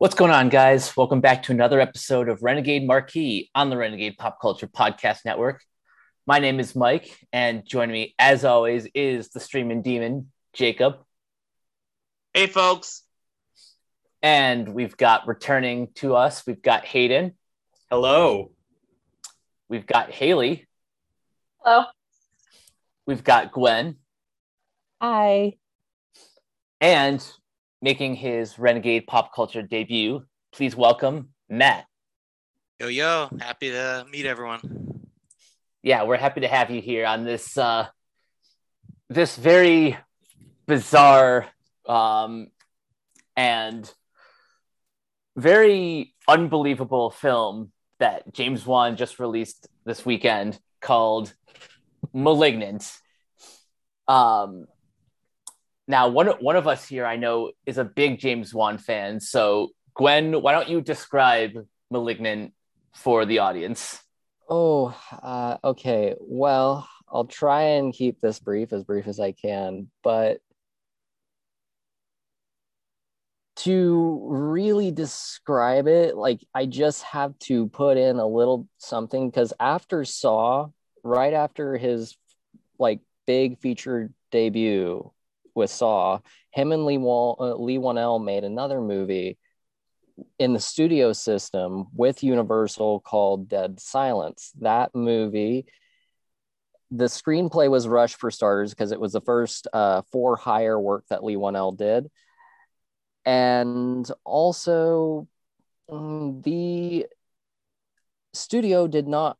What's going on, guys? Welcome back to another episode of Renegade Marquee on the Renegade Pop Culture Podcast Network. My name is Mike, and joining me, as always, is the streaming demon, Jacob. Hey, folks. And we've got returning to us, we've got Hayden. Hello. We've got Haley. Hello. We've got Gwen. Hi. And making his Renegade pop culture debut, please welcome Matt. Yo, yo, happy to meet everyone. Yeah, we're happy to have you here on this uh, this very bizarre um, and very unbelievable film that James Wan just released this weekend called Malignant. Um, now, one one of us here I know is a big James Wan fan. So, Gwen, why don't you describe *Malignant* for the audience? Oh, uh, okay. Well, I'll try and keep this brief, as brief as I can. But to really describe it, like I just have to put in a little something because after Saw, right after his like big feature debut, with Saw, him and Lee, Wall, uh, Leigh Whannell made another movie in the studio system with Universal called Dead Silence. That movie, the screenplay was rushed for starters because it was the first uh, hire work that Leigh Whannell did. And also, um, the studio did not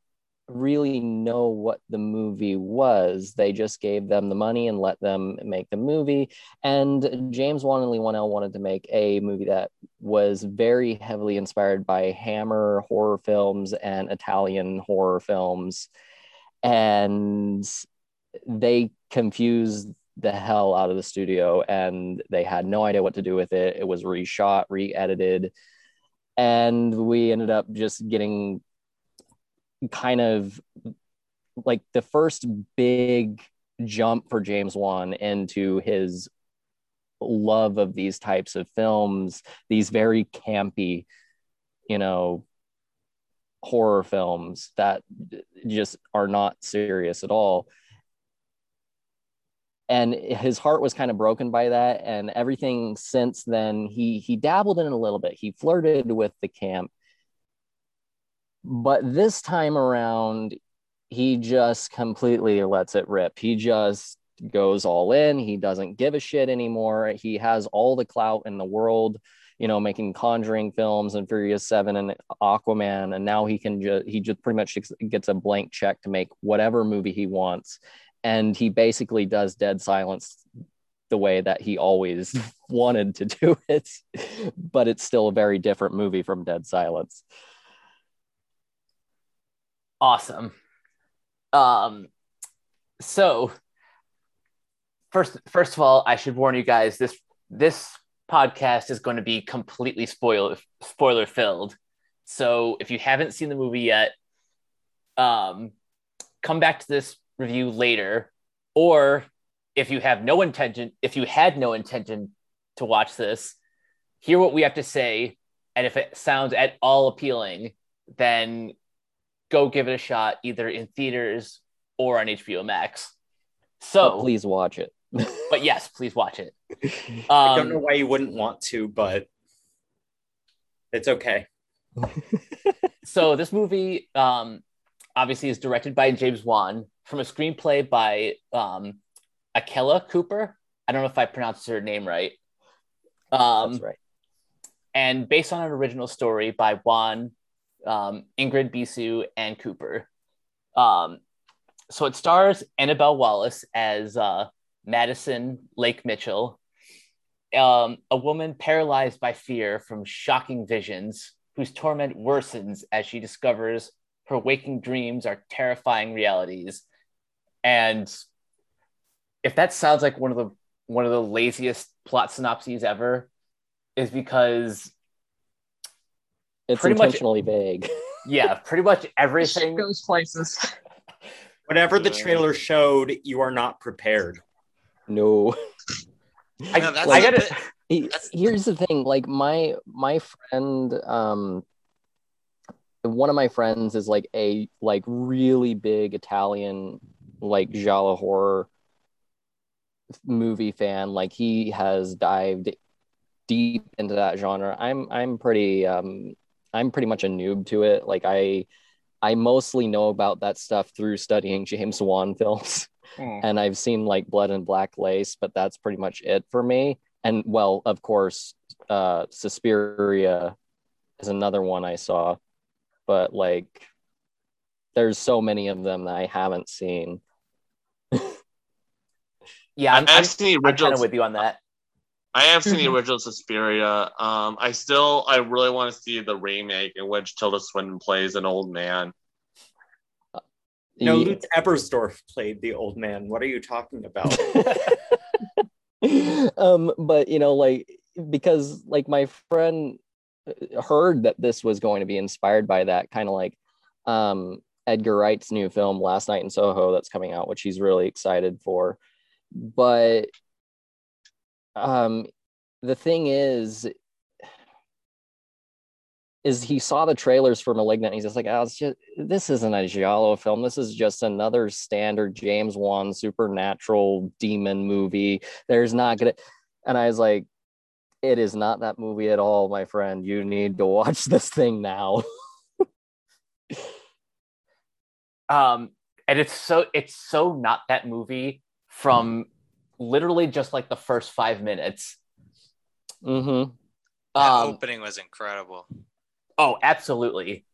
really know what the movie was. They just gave them the money and let them make the movie. And James Wan and Leigh Whannell wanted to make a movie that was very heavily inspired by Hammer horror films and Italian horror films. And they confused the hell out of the studio and they had no idea what to do with it. It was reshot, re edited. And we ended up just getting kind of like the first big jump for James Wan into his love of these types of films, these very campy, you know, horror films that just are not serious at all. And his heart was kind of broken by that. And everything since then, he he dabbled in a little bit. He flirted with the camp but this time around, he just completely lets it rip. He just goes all in. He doesn't give a shit anymore. He has all the clout in the world, you know, making Conjuring films and Furious Seven and Aquaman, and now he can just he just pretty much gets a blank check to make whatever movie he wants, and he basically does Dead Silence the way that he always wanted to do it, but it's still a very different movie from Dead Silence awesome. Um, so first, first of all, I should warn you guys this this podcast is going to be completely spoiler spoiler filled. So if you haven't seen the movie yet, um, come back to this review later, or if you have no intention, if you had no intention to watch this, hear what we have to say, and if it sounds at all appealing, then go give it a shot either in theaters or on HBO Max. So but please watch it. but yes, please watch it. Um, I don't know why you wouldn't want to, but it's okay. so this movie um, obviously is directed by James Wan from a screenplay by um, Akela Cooper. I don't know if I pronounced her name right. Um, That's right. And based on an original story by Wan um, Ingrid Bisu, and Cooper. Um, so it stars Annabelle Wallis as uh, Madison Lake Mitchell, um, a woman paralyzed by fear from shocking visions, whose torment worsens as she discovers her waking dreams are terrifying realities. And if that sounds like one of the one of the laziest plot synopses ever, is because it's pretty intentionally much, vague. yeah, pretty much everything goes places. Whatever the trailer showed, you are not prepared. No. I, no, that's, I gotta, He- here's the thing like my my friend um one of my friends is like a like really big italian like giallo horror movie fan like he has dived deep into that genre i'm i'm pretty um i'm pretty much a noob to it like i i mostly know about that stuff through studying james wan films Hmm. and I've seen like Blood and Black Lace, but that's pretty much it for me. And well, of course, uh Suspiria is another one I saw, but like there's so many of them that I haven't seen. Yeah, I'm, I've I'm, seen the I'm kind of with you on that. I have seen the Mhm. original Suspiria. Um, I still, I really want to see the remake in which Tilda Swinton plays an old man. No, Ye- Lutz Ebersdorf played the old man. What are you talking about? um, but you know, like because like my friend uh, heard that this was going to be inspired by that, kind of like um Edgar Wright's new film Last Night in Soho that's coming out, which he's really excited for. But um the thing is is he saw the trailers for Malignant and he's just like, oh, it's just this isn't a Giallo film. This is just another standard James Wan supernatural demon movie. There's not gonna and I was like, it is not that movie at all, my friend. You need to watch this thing now. um and it's so it's so not that movie from literally just like the first five minutes mm-hmm. That um opening was incredible. oh absolutely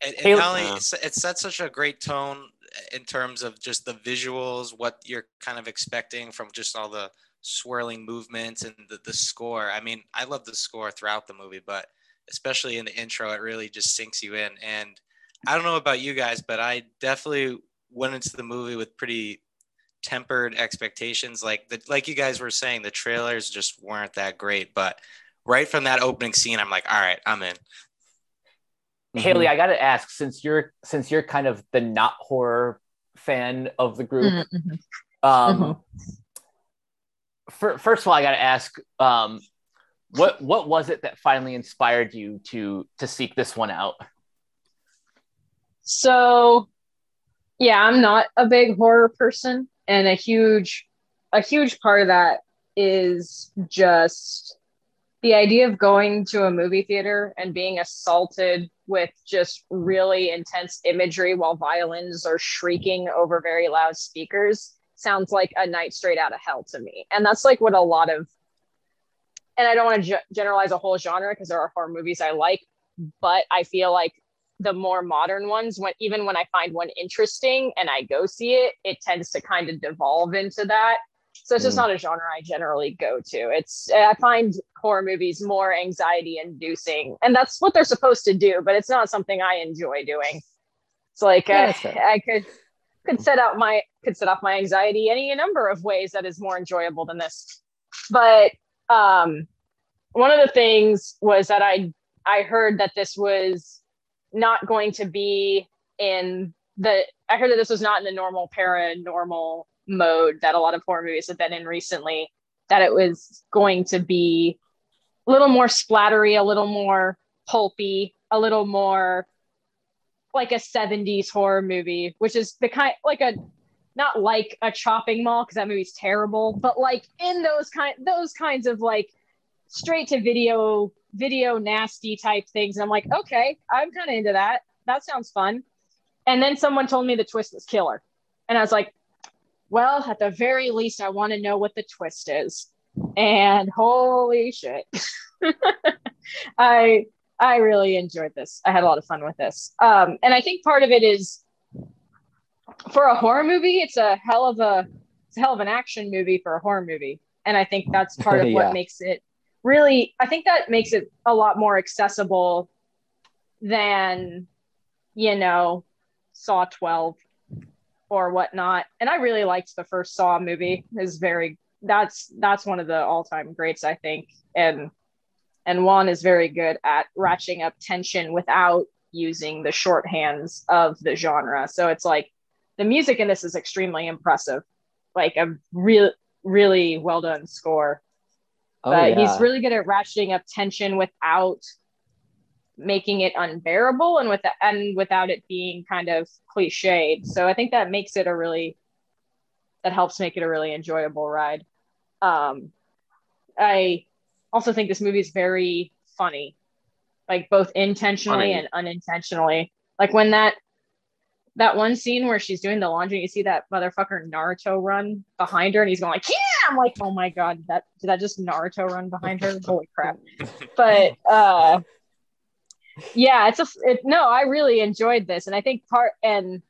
And, and Hey, not only Yeah. it set such a great tone in terms of just the visuals, what you're kind of expecting from just all the swirling movements and the, the score. I mean, I love the score throughout the movie, but especially in the intro, it really just sinks you in. And I don't know about you guys, but I definitely went into the movie with pretty tempered expectations. Like the like you guys were saying, the trailers just weren't that great. But right from that opening scene, I'm like, all right, I'm in. haley i gotta ask since you're since you're kind of the not horror fan of the group Mhm. um Mhm. fir- first of all i gotta ask um what what was it that finally inspired you to to seek this one out So, yeah, I'm not a big horror person, and a huge, a huge part of that is just the idea of going to a movie theater and being assaulted with just really intense imagery while violins are shrieking over very loud speakers sounds like a night straight out of hell to me. And that's like what a lot of, and I don't want to ge- generalize a whole genre because there are horror movies I like, but I feel like the more modern ones when even when i find one interesting and i go see it it tends to kind of devolve into that. So it's just Mm. not a genre i generally go to. It's i find horror movies more anxiety inducing and that's what they're supposed to do but it's not something i enjoy doing. It's like Yeah, uh, i could could set out my could set off my anxiety any number of ways that is more enjoyable than this. But um one of the things was that i i heard that this was not going to be in the I heard that this was not in the normal paranormal mode that a lot of horror movies have been in recently, that it was going to be a little more splattery, a little more pulpy, a little more like a 70s horror movie, which is the kind like a not like a chopping mall because that movie's terrible, but like in those kind those kinds of like straight to video video nasty type things. And I'm like, okay, I'm kind of into that. That sounds fun. And then someone told me the twist was killer. And I was like, well, at the very least, I want to know what the twist is. And holy shit. I I really enjoyed this. I had a lot of fun with this. Um, and I think part of it is for a horror movie, it's a hell of a it's a hell of an action movie for a horror movie. And I think that's part of Yeah. what makes it really I think that makes it a lot more accessible than you know Saw 12 or whatnot. And I really liked the first Saw movie. is very that's that's one of the all-time greats, I think. And and Wan is very good at ratcheting up tension without using the shorthands of the genre. So it's like the music in this is extremely impressive. Like a real really well done score. Oh, but yeah. he's really good at ratcheting up tension without making it unbearable and with the, and without it being kind of cliched. So I think that makes it a really that helps make it a really enjoyable ride. Um, I also think this movie is very funny, like both intentionally Funny. and unintentionally. Like when that that one scene where she's doing the laundry, you see that motherfucker Naruto run behind her, and he's going like, "Yeah!" I'm like, "Oh my god, that did that just Naruto run behind her? Holy crap!" But uh, yeah, it's a it, no. I really enjoyed this, and I think part and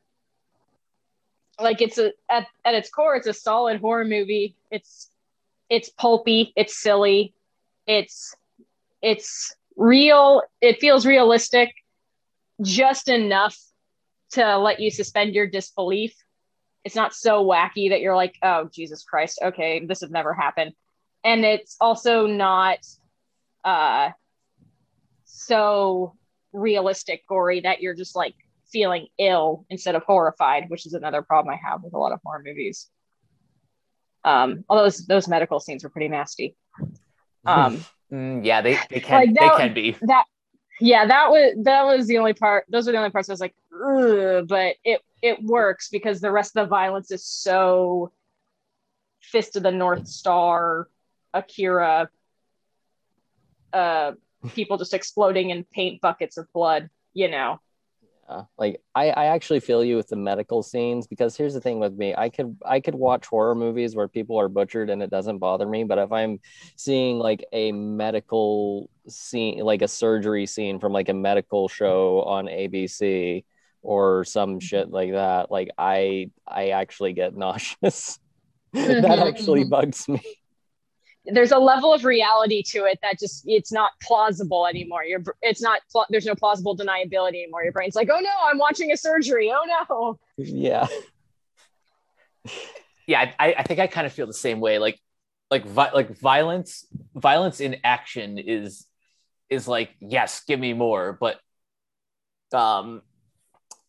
like it's a at, at its core, it's a solid horror movie. It's it's pulpy, it's silly, it's it's real. It feels realistic, just enough to let you suspend your disbelief. It's not so wacky that you're like, oh Jesus Christ, okay, this has never happened. And it's also not uh so realistic gory that you're just like feeling ill instead of horrified, which is another problem I have with a lot of horror movies. Um, although those, those medical scenes were pretty nasty. Um, Mm, yeah, they, they can Like they can be. that yeah that was that was the only part those were the only parts i was like but it it works because the rest of the violence is so fist of the north star akira uh people just exploding in paint buckets of blood you know Yeah. Like I, I actually feel you with the medical scenes because here's the thing with me. I could I could watch horror movies where people are butchered and it doesn't bother me. But if I'm seeing like a medical scene, like a surgery scene from like a medical show on ABC or some shit like that, like I I actually get nauseous. that Mhm, actually bugs me. There's a level of reality to it that just it's not plausible anymore. You're it's not pla- there's no plausible deniability anymore. Your brain's like oh no i'm watching a surgery. Oh no. Yeah. yeah I, I think i kind of feel the same way. Like like vi- like violence violence in action is is like yes give me more but um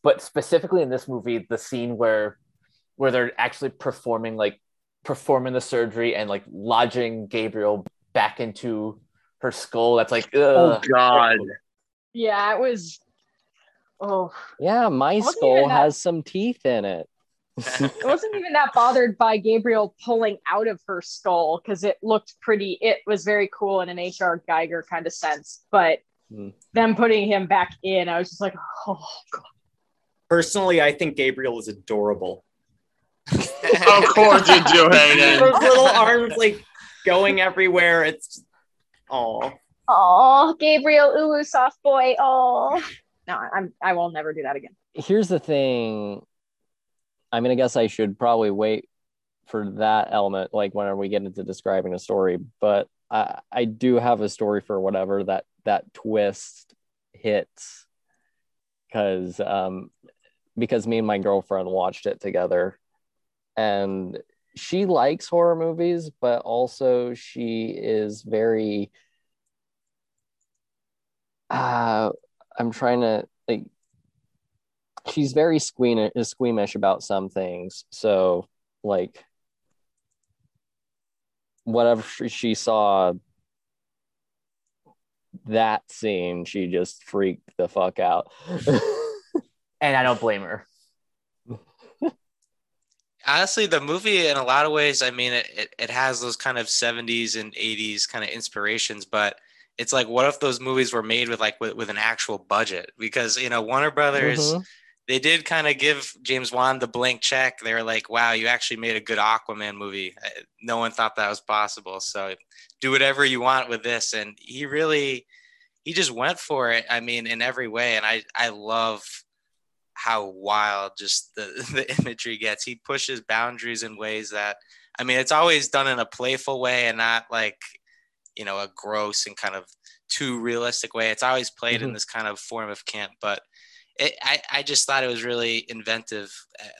but specifically in this movie the scene where where they're actually performing like performing the surgery and like lodging gabriel back into her skull that's like Oh. God. yeah it was oh Yeah, my skull that- has some teeth in it. I wasn't even that bothered by Gabriel pulling out of her skull because it looked pretty. It was very cool in an HR Giger kind of sense, but Hmm. them putting him back in, I was just like, oh god. Personally, I think Gabriel is adorable. Of course you do, Hayden. Those little arms like going everywhere. It's oh Oh, Gabriel, ooh, soft boy. Oh, no, I'm. I will never do that again. here's the thing. I mean, I guess I should probably wait for that element, like whenever we get into describing a story. But I, I do have a story for whatever that that twist hits, because um, because me and my girlfriend watched it together, and she likes horror movies, but also she is very. Uh, I'm trying to like she's very squeamish, squeamish about some things. So, like, whatever she- she saw that scene, she just freaked the fuck out. and i don't blame her honestly the movie in a lot of ways i mean it, it, it has those kind of 70s and 80s kind of inspirations but it's like what if those movies were made with like with, with an actual budget? Because you know warner brothers Mhm. they did kind of give james wan the blank check. They were like wow you actually made a good aquaman movie. Uh, no one thought that was possible. So do whatever you want with this. And he really he just went for it i mean in every way. And i i love how wild just the, the imagery gets. He pushes boundaries in ways that, I mean, it's always done in a playful way and not like, you know, a gross and kind of too realistic way. It's always played in Mhm. this kind of form of camp, but it, I, I just thought it was really inventive.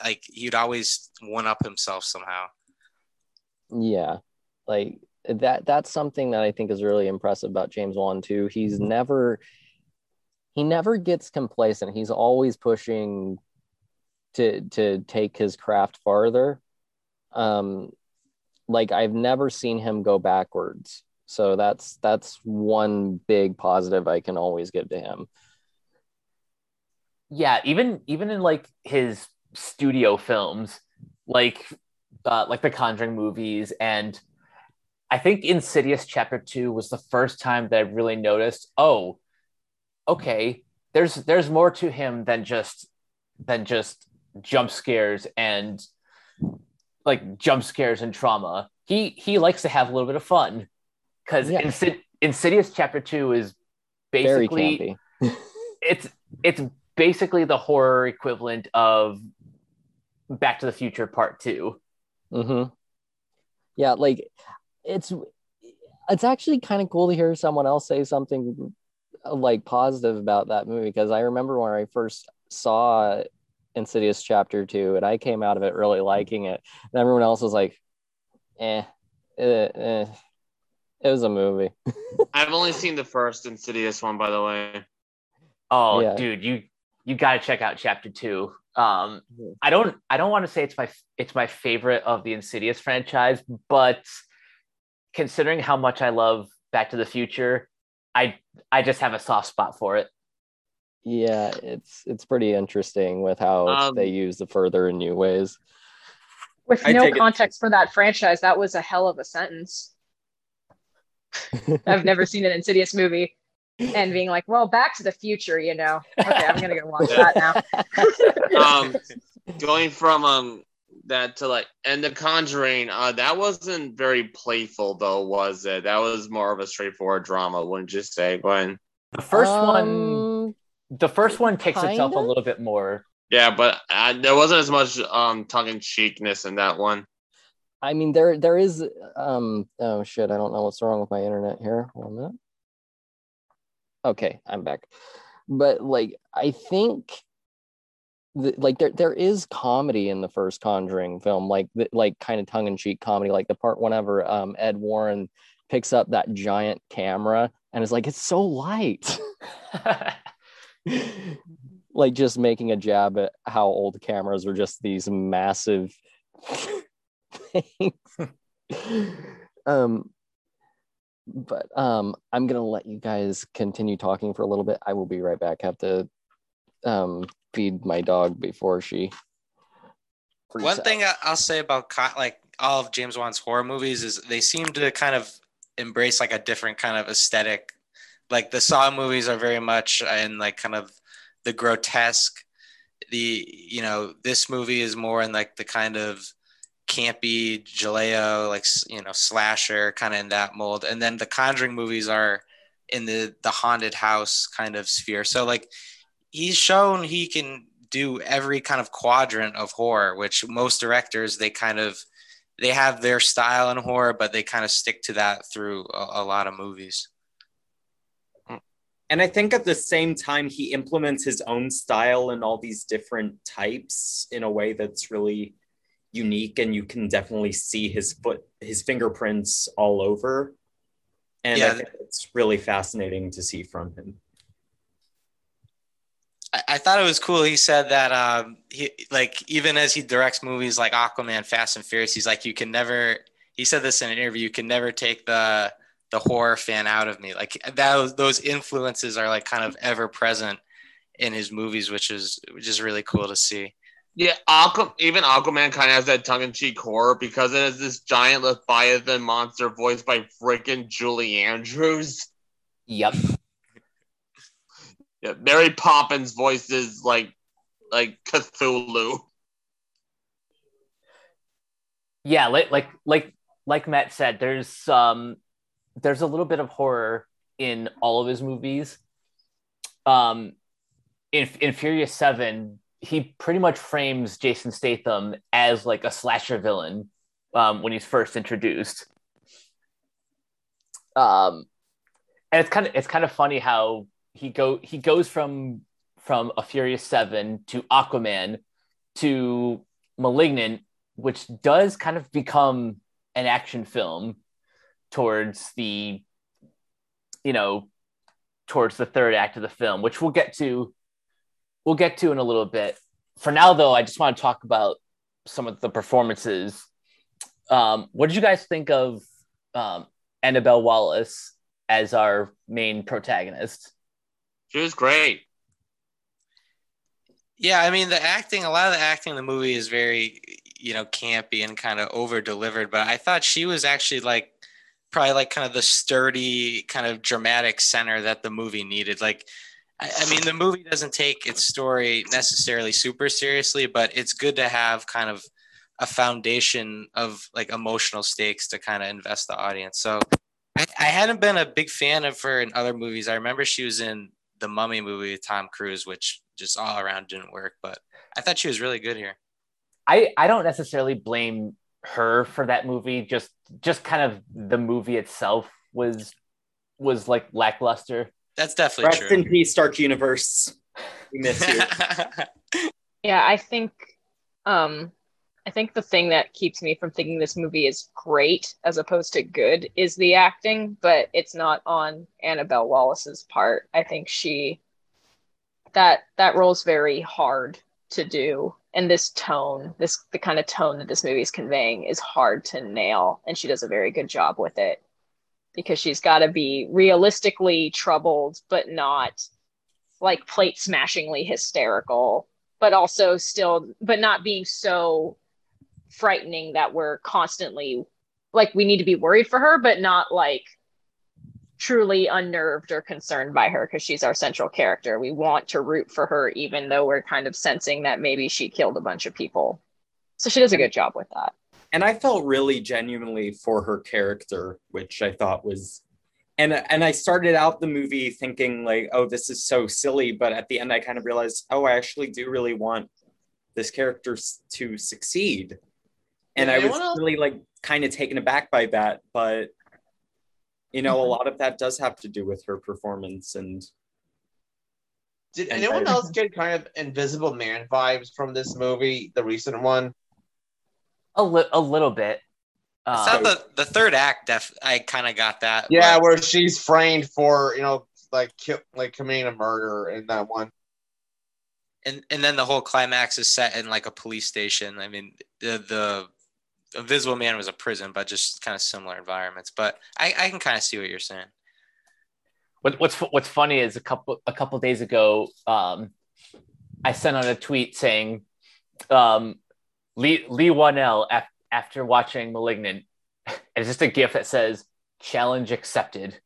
Like he'd always one up himself somehow. Yeah, like that. That's something that I think is really impressive about James Wan too. He's never he never gets complacent. He's always pushing to to take his craft farther. Um, like I've never seen him go backwards So that's that's one big positive I can always give to him. Yeah, even even in like his studio films, like uh, like the Conjuring movies, and I think Insidious Chapter Two was the first time that I really noticed. Oh, okay, there's there's more to him than just than just jump scares and like jump scares and trauma. He he likes to have a little bit of fun because Yeah. Insid- Insidious Chapter Two is basically it's it's basically the horror equivalent of Back to the Future Part Two. Mm-hmm. Yeah, like it's it's actually kind of cool to hear someone else say something like positive about that movie because I remember when I first saw Insidious Chapter Two and I came out of it really liking it, and everyone else was like, "Eh, eh, eh. it was a movie." I've only seen the first Insidious one, by the way. Oh, Yeah. dude, you you got to check out Chapter Two. Um, I don't I don't want to say it's my it's my favorite of the Insidious franchise, but considering how much I love Back to the Future, I I just have a soft spot for it. Yeah, it's it's pretty interesting with how Um, they use the further in new ways. With I no take it- context for that franchise, that was a hell of a sentence. I've never seen an Insidious movie and being like, well, Back to the Future, you know. Okay, I'm gonna go watch that now. Um, going from um that to like and the Conjuring, uh, that wasn't very playful though, was it? That was more of a straightforward drama, wouldn't you say, Gwen? The first one Um, the first one takes itself a little bit more. Yeah, but uh, there wasn't as much um tongue in cheekness in that one. I mean, there there is um oh shit, I don't know what's wrong with my internet here. One minute. Okay, I'm back. But like I think the, like there there is comedy in the first Conjuring film, like the, like kind of tongue in cheek comedy, like the part whenever um Ed Warren picks up that giant camera and is like, it's so light. like just making a jab at how old cameras are just these massive things. um but um i'm gonna let you guys continue talking for a little bit i will be right back I have to um feed my dog before she One out. thing I'll say about like all of James Wan's horror movies is they seem to kind of embrace like a different kind of aesthetic. Like the Saw movies are very much in like kind of the grotesque. The you know this movie is more in like the kind of campy giallo like you know slasher kind of in that mold, and then the Conjuring movies are in the the haunted house kind of sphere. So like he's shown he can do every kind of quadrant of horror which most directors they kind of they have their style in horror but they kind of stick to that through a, a lot of movies And I think at the same time, he implements his own style in all these different types in a way that's really unique, and you can definitely see his foot, his fingerprints all over. And I Yeah. think it's really fascinating to see from him. I, I thought it was cool he said that um he like even as he directs movies like aquaman fast and furious he's like you can never he said this in an interview you can never take the the horror fan out of me like that those influences are like kind of ever present in his movies which is which is really cool to see Yeah, Aqua, even Aquaman kind of has that tongue in cheek horror because it has this giant Leviathan monster voiced by freaking Julie Andrews. Yep. Yeah, Mary Poppins voices like like Cthulhu. yeah like like like like matt said there's um there's a little bit of horror in all of his movies um in in furious 7 he pretty much frames jason statham as like a slasher villain um when he's first introduced um and it's kind of it's kind of funny how he go he goes from from a furious 7 to aquaman to malignant which does kind of become an action film towards the you know towards the third act of the film which we'll get to we'll get to in a little bit for now though i just want to talk about some of the performances um what did you guys think of um Annabelle Wallis as our main protagonist. She was great. Yeah, I mean the acting, a lot of the acting in the movie is very, you know, campy and kind of over delivered. But I thought she was actually like probably like kind of the sturdy, kind of dramatic center that the movie needed. Like, I, I mean, the movie doesn't take its story necessarily super seriously, but it's good to have kind of a foundation of like emotional stakes to kind of invest the audience. So I, I hadn't been a big fan of her in other movies. I remember she was in the Mummy movie with Tom Cruise, which just all around didn't work. But I thought she was really good here. I I don't necessarily blame her for that movie. Just just kind of the movie itself was was like lackluster. That's definitely Rest true. in peace, Dark Universe. We miss you. Yeah, I think um I think the thing that keeps me from thinking this movie is great as opposed to good is the acting, but it's not on Annabelle Wallis's part. I think she that that role's very hard to do and this tone, this the kind of tone that this movie is conveying is hard to nail and she does a very good job with it because she's got to be realistically troubled but not like plate smashingly hysterical but also still but not being so frightening that we're constantly like we need to be worried for her but not like truly unnerved or concerned by her because she's our central character. We want to root for her even though we're kind of sensing that maybe she killed a bunch of people. So she does a good job with that. And I felt really genuinely for her character, which I thought was and and I started out the movie thinking like, oh, this is so silly, but at the end I kind of realized, oh, I actually do really want this character to succeed. And Did I was anyone else- really like kind of taken aback by that, but you know, a Mhm. lot of that does have to do with her performance and Did And- anyone else get kind of Invisible Man vibes from this movie, the recent one? A, li- a little bit. I Um, thought the, the third act, def I kind of got that. Yeah, but- where she's framed for you know like kill, like committing a murder in that one. and and then the whole climax is set in like a police station. I mean, the the Invisible Man was a prison, but just kind of similar environments. But I, I can kind of see what you're saying. What, what's what's funny is a couple a couple days ago, um, I sent out a tweet saying, um, Leigh Leigh Whannell af- after watching *Malignant*, it's just a GIF that says "challenge accepted"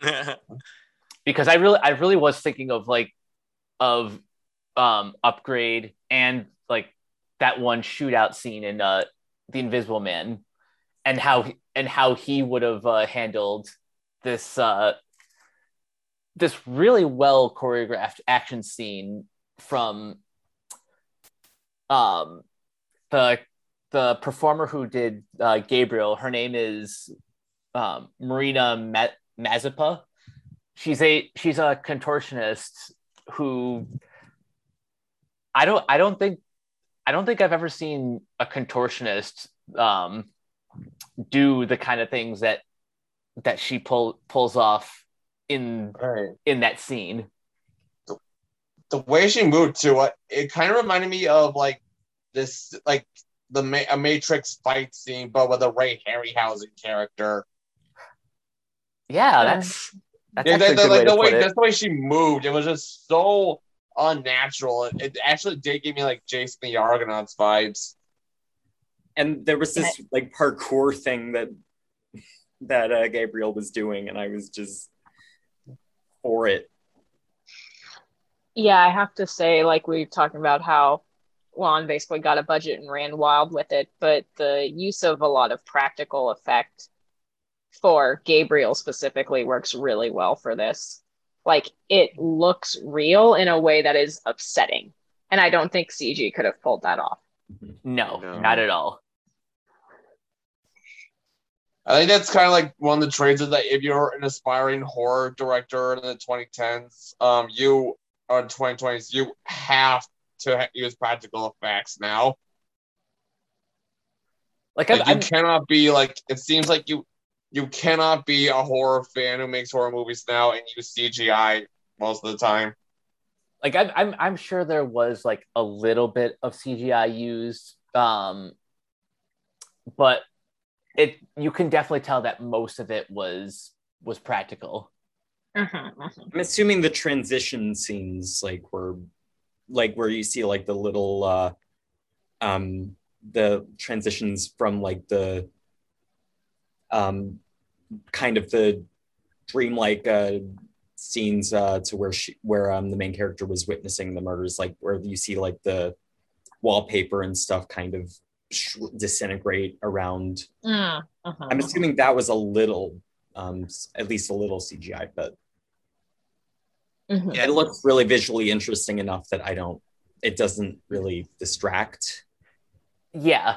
because I really I really was thinking of like of um, upgrade and like that one shootout scene in uh, *The Invisible Man*, and how he, and how he would have uh, handled this. Uh, this really well choreographed action scene from um the the performer who did uh, Gabriel. Her name is um, Marina Ma-. She's a she's a contortionist who I don't I don't think I don't think I've ever seen a contortionist um, do the kind of things that that she pull pulls off in Right. in that scene. The way she moved to it, it kind of reminded me of like this, like the Ma- a Matrix fight scene, but with a Ray Harryhausen character. Yeah, that's that's Yeah, actually the, a the- way like to the way put it. that's the way she moved. It was just so unnatural. It, it actually did give me like Jason the Argonauts vibes. and there was this like parkour thing that that uh, Gabriel was doing, and I was just for it. Yeah, I have to say, like we were talking about how Wan basically got a budget and ran wild with it, but the use of a lot of practical effect for Gabriel specifically works really well for this. Like it looks real in a way that is upsetting. And I don't think CG could have pulled that off. No, No. not at all. I think that's kind of like one of the traits of that if you're an aspiring horror director in the 2010s, um, you or 2020s, you have to ha- use practical effects now. Like I'm, Like, you I'm cannot be like it seems like you you cannot be a horror fan who makes horror movies now and use CGI most of the time. like I'm, I'm I'm sure there was like a little bit of CGI used, um, but it you can definitely tell that most of it was was practical. Mhm. I'm assuming the transition scenes like were like where you see like the little uh um the transitions from like the um kind of the dreamlike uh scenes uh to where she where um the main character was witnessing the murders like where you see like the wallpaper and stuff kind of sh- disintegrate around Mm, mhm, i'm assuming that was a little um at least a little cgi but mhm. Yeah. it looks really visually interesting enough that I don't. It doesn't really distract. Yeah,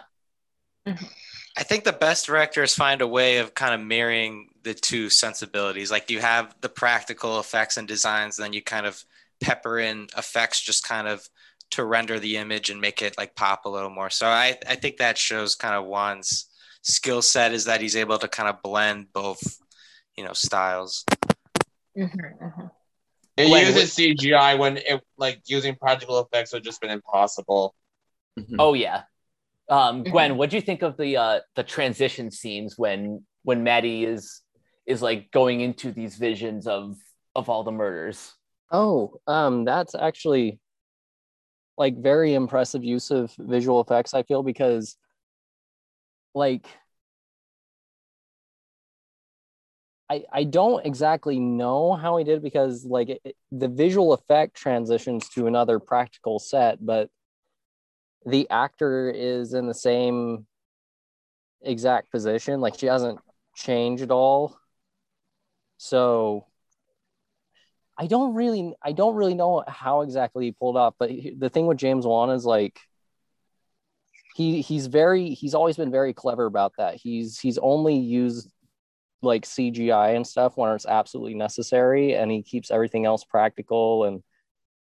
I think the best directors find a way of kind of marrying the two sensibilities. Like you have the practical effects and designs, then you kind of pepper in effects just kind of to render the image and make it like pop a little more. So I, I think that shows kind of Wan's skill set is that he's able to kind of blend both, you know, styles. Mhm, mhm. It Gwen, uses CGI when it like using practical effects would just been impossible. Mhm. Oh yeah. Um, Mhm. Gwen, what do you think of the uh, the transition scenes when when Maddie is is like going into these visions of of all the murders? Oh, um, that's actually like very impressive use of visual effects, I feel, because like I I don't exactly know how he did it because like it- the visual effect transitions to another practical set, but the actor is in the same exact position. Like she hasn't changed at all. So I don't really I don't really know how exactly he pulled off, but he- the thing with James Wan is like he he's very he's always been very clever about that. He's he's only used like CGI and stuff when it's absolutely necessary and he keeps everything else practical and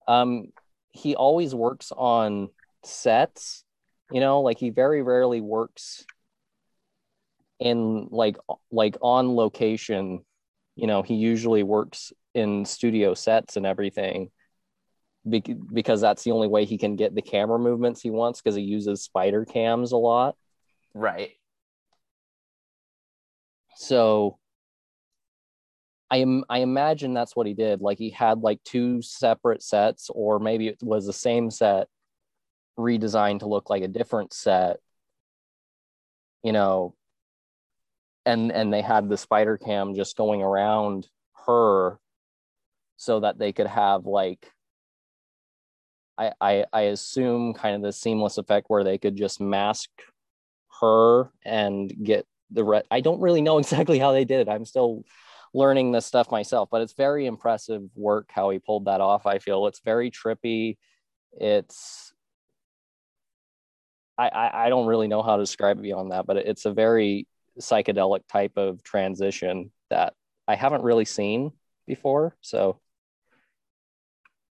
um he always works on sets, you know, like he very rarely works in like like on location you know he usually works in studio sets and everything bec- because that's the only way he can get the camera movements he wants because he uses spider cams a lot Right. so I am I imagine that's what he did. Like he had like two separate sets, or maybe it was the same set redesigned to look like a different set. You know, and and they had the spider cam just going around her so that they could have like I, I I assume kind of the seamless effect where they could just mask her and get the re- I don't really know exactly how they did it. I'm still learning this stuff myself, but it's very impressive work how he pulled that off. I feel it's very trippy. It's I, I, I don't really know how to describe it beyond that, but it's a very psychedelic type of transition that I haven't really seen before. So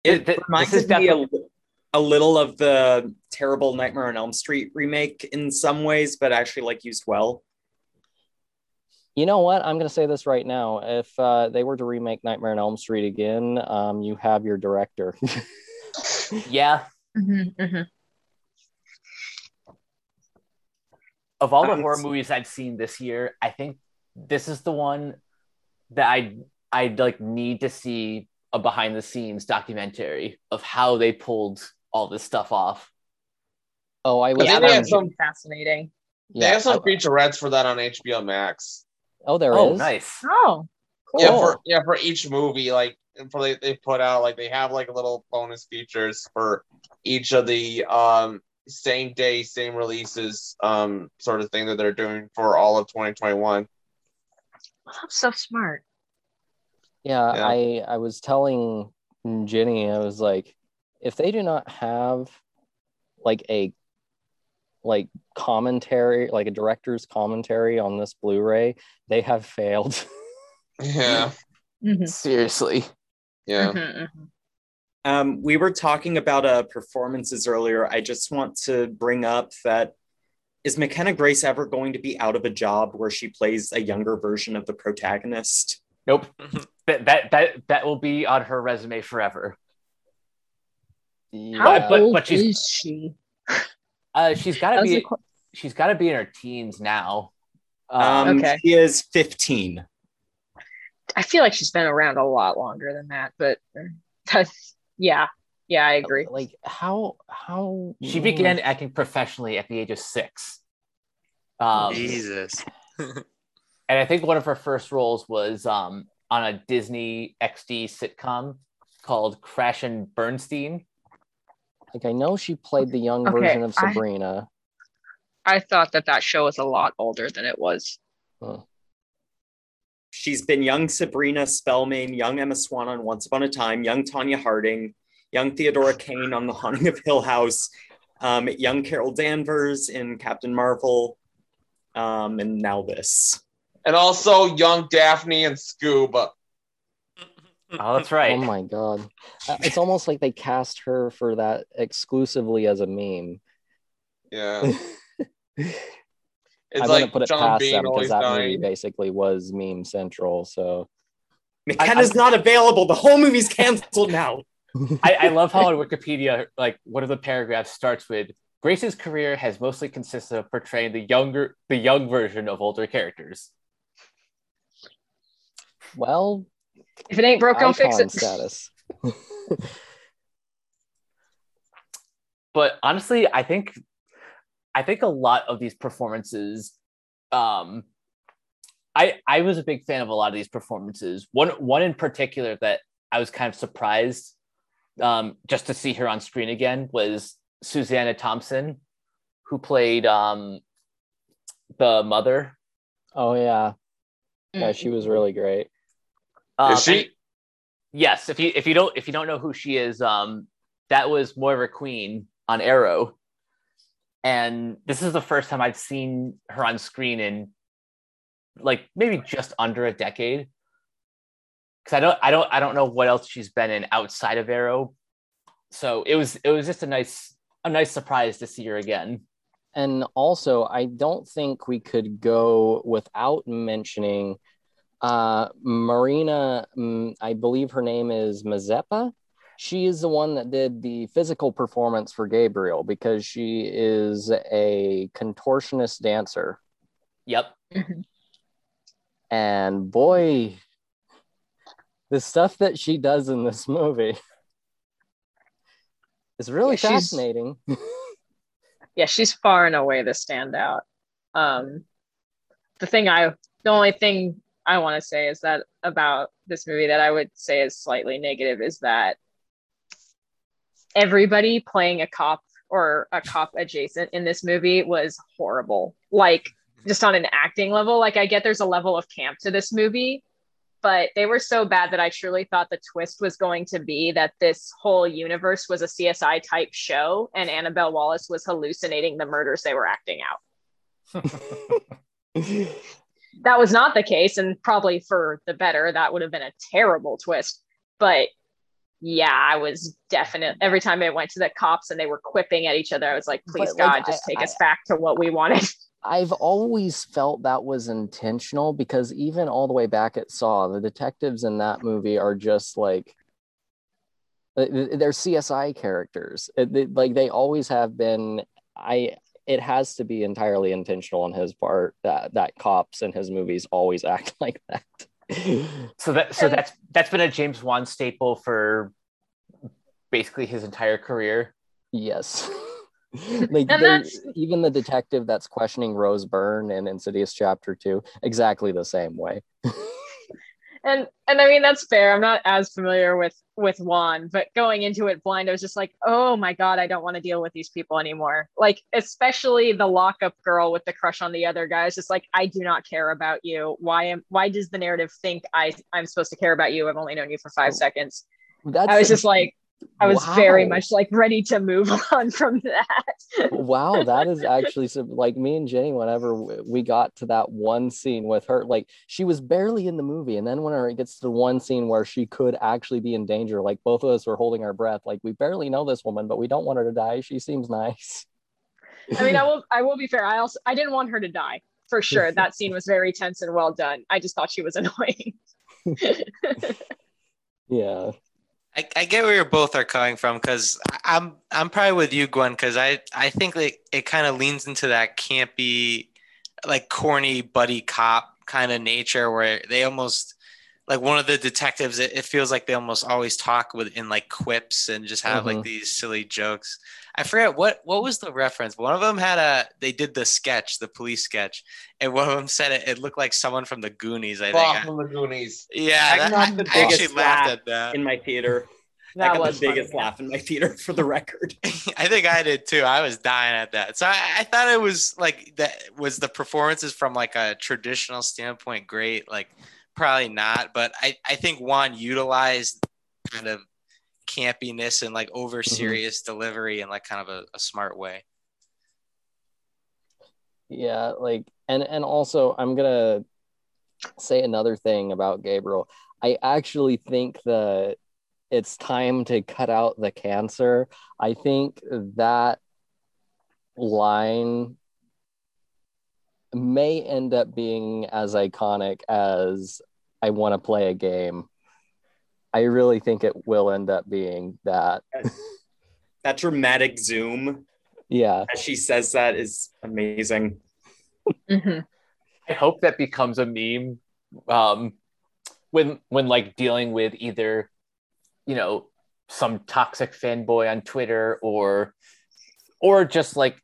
It Th- th- reminds this is me a, a little of the terrible Nightmare on Elm Street remake in some ways, but actually like used well. you know what? I'm going to say this right now. If uh, they were to remake Nightmare on Elm Street again, um, you have your director. Yeah. Mhm, mhm. Of all the Um, horror movies I've seen this year, I think this is the one that I I like need to see a behind the scenes documentary of how they pulled all this stuff off. oh, I was. Yeah, Yeah, they that have some- fascinating. They have some I- featurettes for that on HBO Max. oh, there is. oh, nice. Oh, cool. Yeah, for yeah, for each movie, like for they, they put out like they have like little bonus features for each of the um same day, same releases um sort of thing that they're doing for all of 2021. That's so smart. Yeah, Yeah. I I was telling Jenny, I was like, if they do not have like a like commentary, like a director's commentary on this Blu-ray, they have failed. Yeah, Mhm, Seriously. yeah. mhm, mhm. Um, we were talking about uh, performances earlier. I just want to bring up that is McKenna Grace ever going to be out of a job where she plays a younger version of the protagonist? Nope. that, that that that will be on her resume forever. How But- but- old but she's- is she? Uh, she's got to be qu- she's got to be in her teens now. Um, Um, Okay. She is 15. I feel like she's been around a lot longer than that, but that's yeah, yeah, I agree. Like how how she began acting professionally at the age of six. Um, Jesus. and I think one of her first roles was um, on a Disney XD sitcom called Crash and Bernstein. like I know she played the young Okay, version of Sabrina. I thought that that show was a lot older than it was. She's been young Sabrina Spellman, young Emma Swan on Once Upon a Time, young Tonya Harding, young Theodora Kane on The Haunting of Hill House, um, young Carol Danvers in Captain Marvel, um, and now this. And also young Daphne and Scoob. Oh, that's right. Oh my god. Uh, It's almost like they cast her for that exclusively as a meme. Yeah. It's I like wouldn't put it John past Bean them because always that movie basically was meme central. So McKenna's not available. The whole movie's canceled now. I, I love how on Wikipedia, like one of the paragraphs starts with Grace's career has mostly consisted of portraying the younger, the young version of older characters. well, If it ain't broke, don't fix it. status. But honestly, I think, I think a lot of these performances, um, I I was a big fan of a lot of these performances. One one in particular that I was kind of surprised, um, just to see her on screen again was Susanna Thompson, who played um, the mother Oh yeah. Mm. Yeah, she was really great. Um, Is she? and- yes. If you if you don't if you don't know who she is, um, that was Moira Queen on Arrow, and this is the first time I've seen her on screen in like maybe just under a decade. Because I don't I don't I don't know what else she's been in outside of Arrow, so it was it was just a nice a nice surprise to see her again. And also, I don't think we could go without mentioning uh, Marina. I believe her name is Mazepa. She is the one that did the physical performance for Gabriel because she is a contortionist dancer. Yep. And boy, the stuff that she does in this movie is really Yeah, she's- fascinating. yeah, she's far and away the standout. Um, the thing I, the only thing I want to say is that about this movie that I would say is slightly negative is that everybody playing a cop or a cop adjacent in this movie was horrible. Like just on an acting level, like I get there's a level of camp to this movie, but they were so bad that I truly thought the twist was going to be that this whole universe was a CSI type show and Annabelle Wallis was hallucinating the murders they were acting out. That was not the case, and probably for the better. That would have been a terrible twist. But yeah, I was definite. Every time I went to the cops and they were quipping at each other, I was like, please, But, like, God, just I- take I- us back to what we wanted. I've always felt that was intentional because even all the way back at Saw, the detectives in that movie are just like uh, th- they're CSI characters. It- they- like they always have been. I it has to be entirely intentional on his part that that cops in his movies always act like that. So that so that's that's been a James Wan staple for basically his entire career. yes. like And even the detective that's questioning Rose Byrne in Insidious Chapter Two, exactly the same way. and and I mean that's fair. I'm not as familiar with with Wan, but going into it blind, I was just like, oh my god, I don't want to deal with these people anymore. Like especially the lockup girl with the crush on the other guy. It's just like I do not care about you. Why am why does the narrative think I I'm supposed to care about you? I've only known you for five oh. seconds. That's I was just like I was very much like ready to move on from that. wow that is actually some, like me and jenny whenever we got to that one scene with her like she was barely in the movie and then whenever it gets to the one scene where she could actually be in danger like both of us were holding our breath like we barely know this woman but we don't want her to die she seems nice I mean, I will I will be fair. I also I didn't want her to die for sure. That scene was very tense and well done. I just thought she was annoying. yeah I, I get where you both are coming from because I'm I'm probably with you, Gwen, because I I think like it kind of leans into that campy like corny buddy cop kind of nature where they almost like one of the detectives it, it feels like they almost always talk with in like quips and just have like Mhm. these silly jokes i forget what what was the reference one of them had a they did the sketch the police sketch and one of them said it, it looked like someone from the goonies i Far think from the Goonies. yeah I that- got I, the I actually laughed at that in my theater. I That got was the biggest funny. laugh in my theater for the record. I think I did too. I was dying at that. So I, I thought it was like that was the performances from like a traditional standpoint great. Like probably not, but I, I think Wan utilized kind of campiness and like over mm-hmm. serious delivery in like kind of a, a smart way. Yeah, like and and also I'm gonna say another thing about Gabriel. I actually think that it's time to cut out the cancer. I think that line may end up being as iconic as I want to play a game. I really think it will end up being that. That dramatic zoom Yeah. as she says that is amazing. Mhm. I hope that becomes a meme um, when when like dealing with either you know some toxic fanboy on Twitter or or just like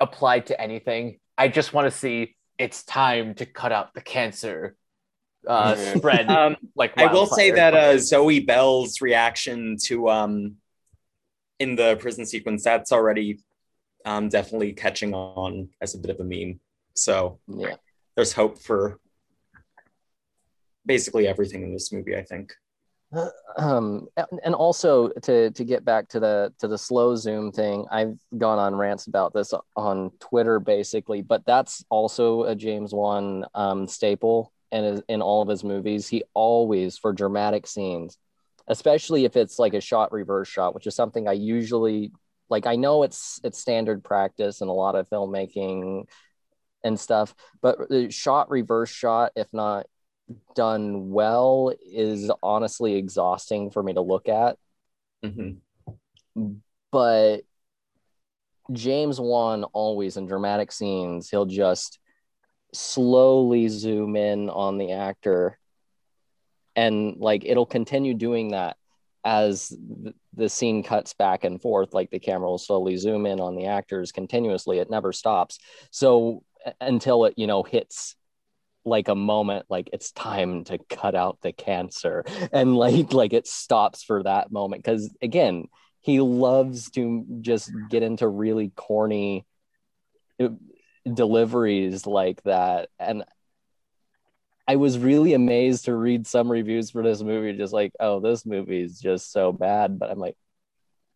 applied to anything. I just want to see it's time to cut out the cancer uh, spread. Um, like I will say that uh, Zoe Bell's reaction to um, in the prison sequence that's already um, definitely catching on as a bit of a meme. So Yeah. there's hope for basically everything in this movie. I think. um and also to to get back to the to the slow zoom thing i've gone on rants about this on twitter basically but that's also a james wan um staple and in all of his movies he always for dramatic scenes especially if it's like a shot reverse shot which is something i usually like i know it's it's standard practice in a lot of filmmaking and stuff but the shot reverse shot if not done well is honestly exhausting for me to look at Mhm. but James Wan always in dramatic scenes he'll just slowly zoom in on the actor and like it'll continue doing that as th- the scene cuts back and forth like the camera will slowly zoom in on the actors continuously. It never stops. So until it you know hits like a moment like it's time to cut out the cancer. And like like it stops for that moment. Because again he loves to just get into really corny deliveries like that. And i was really amazed to read some reviews for this movie just like oh this movie is just so bad. But i'm like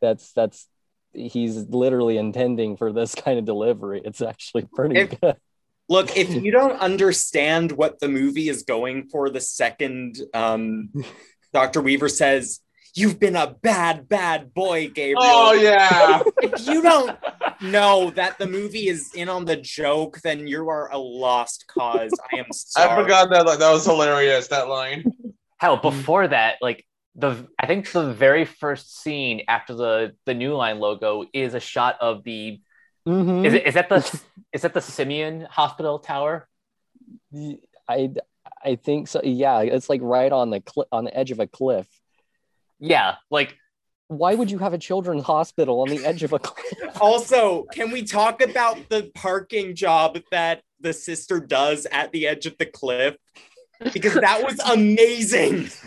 that's that's he's literally intending for this kind of delivery. It's actually pretty If- good. Look, if you don't understand what the movie is going for, the second um, Dr. Weaver says, You've been a bad, bad boy, Gabriel. Oh yeah. If you don't know that the movie is in on the joke, then you are a lost cause. I am sorry. I forgot that. Like, that was hilarious. That line. Hell, before that, like the I think the very first scene after the the New Line logo is a shot of the Mhm. is it is that the is that the Simion Hospital Tower? I I think so. Yeah, it's like right on the cli- on the edge of a cliff. Yeah, like Why would you have a children's hospital on the edge of a cliff? Also, can we talk about the parking job that the sister does at the edge of the cliff? Because that was amazing.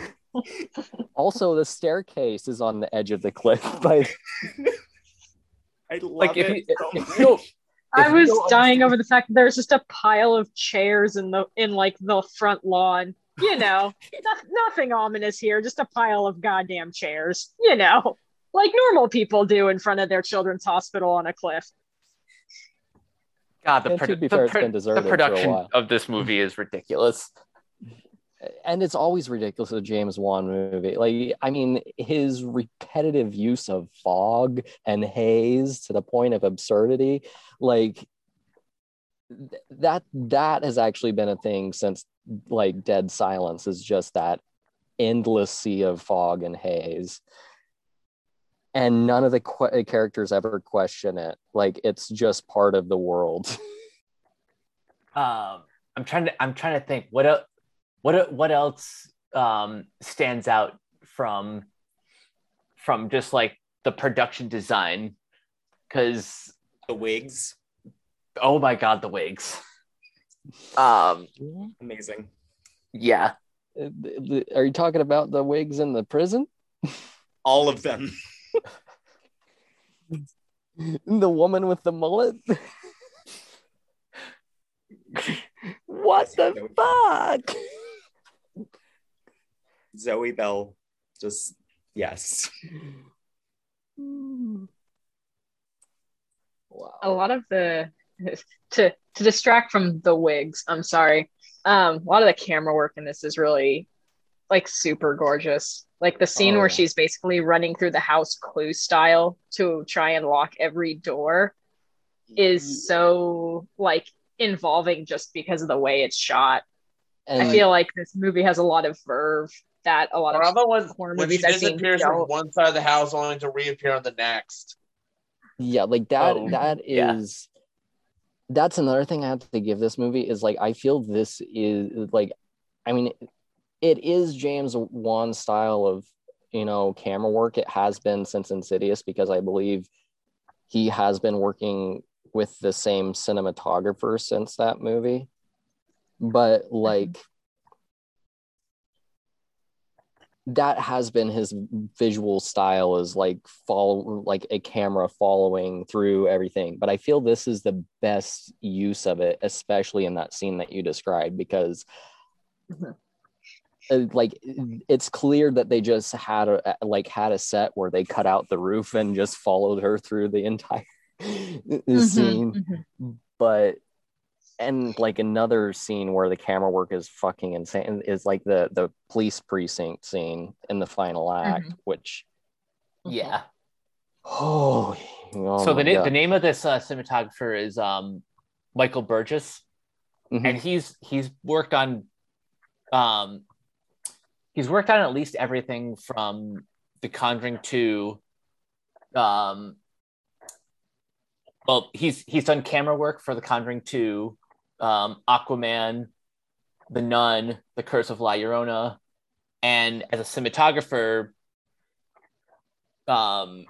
Also, the staircase is on the edge of the cliff. But I love like if it you, so if you don't I was don't dying over the fact that there's just a pile of chairs in the in like the front lawn. You know, no- nothing ominous here. Just a pile of goddamn chairs. You know, like normal people do in front of their children's hospital on a cliff. God, the, And produ- to the fair, it's pro- been the deserted production of this movie is ridiculous. and it's always ridiculous a James Wan movie. Like, I mean, his repetitive use of fog and haze to the point of absurdity, like th- that that has actually been a thing since like Dead Silence is just that endless sea of fog and haze. And none of the que- characters ever question it. Like it's just part of the world. um, I'm trying to I'm trying to think what el- what el- what else um, stands out from from just like the production design because The wigs, oh my god the wigs um amazing. yeah Uh, the- the- Are you talking about the wigs in the prison? All of them. The woman with the mullet? what the fuck? Zoe Bell, just yes. Wow. a lot of the to to distract from the wigs i'm sorry um a lot of the camera work in this is really like super gorgeous like the scene Oh. where she's basically running through the house clue style to try and lock every door is so like involving just because of the way it's shot And i feel like this movie has a lot of verve that a lot of other ones horror when she movies I've seen disappears from one side of the house only to reappear on the next. yeah like that Oh, that yeah. is that's another thing i have to give this movie is like i feel this is like i mean it is james wan style of you know camera work. It has been since insidious because i believe he has been working with the same cinematographer since that movie. But mm-hmm. like that has been his visual style is like follow like a camera following through everything but i feel this is the best use of it especially in that scene that you described because Mhm. uh, like it's clear that they just had a like had a set where they cut out the roof and just followed her through the entire scene Mhm, mhm. but and like another scene where the camera work is fucking insane is like the the police precinct scene in the final act which yeah. Oh, oh so the, na- the name of this uh, cinematographer is um michael burgess. Mhm. and he's he's worked on um he's worked on at least everything from the conjuring to um well he's he's done camera work for the conjuring 2 um aquaman the nun the curse of la llorona and as a cinematographer um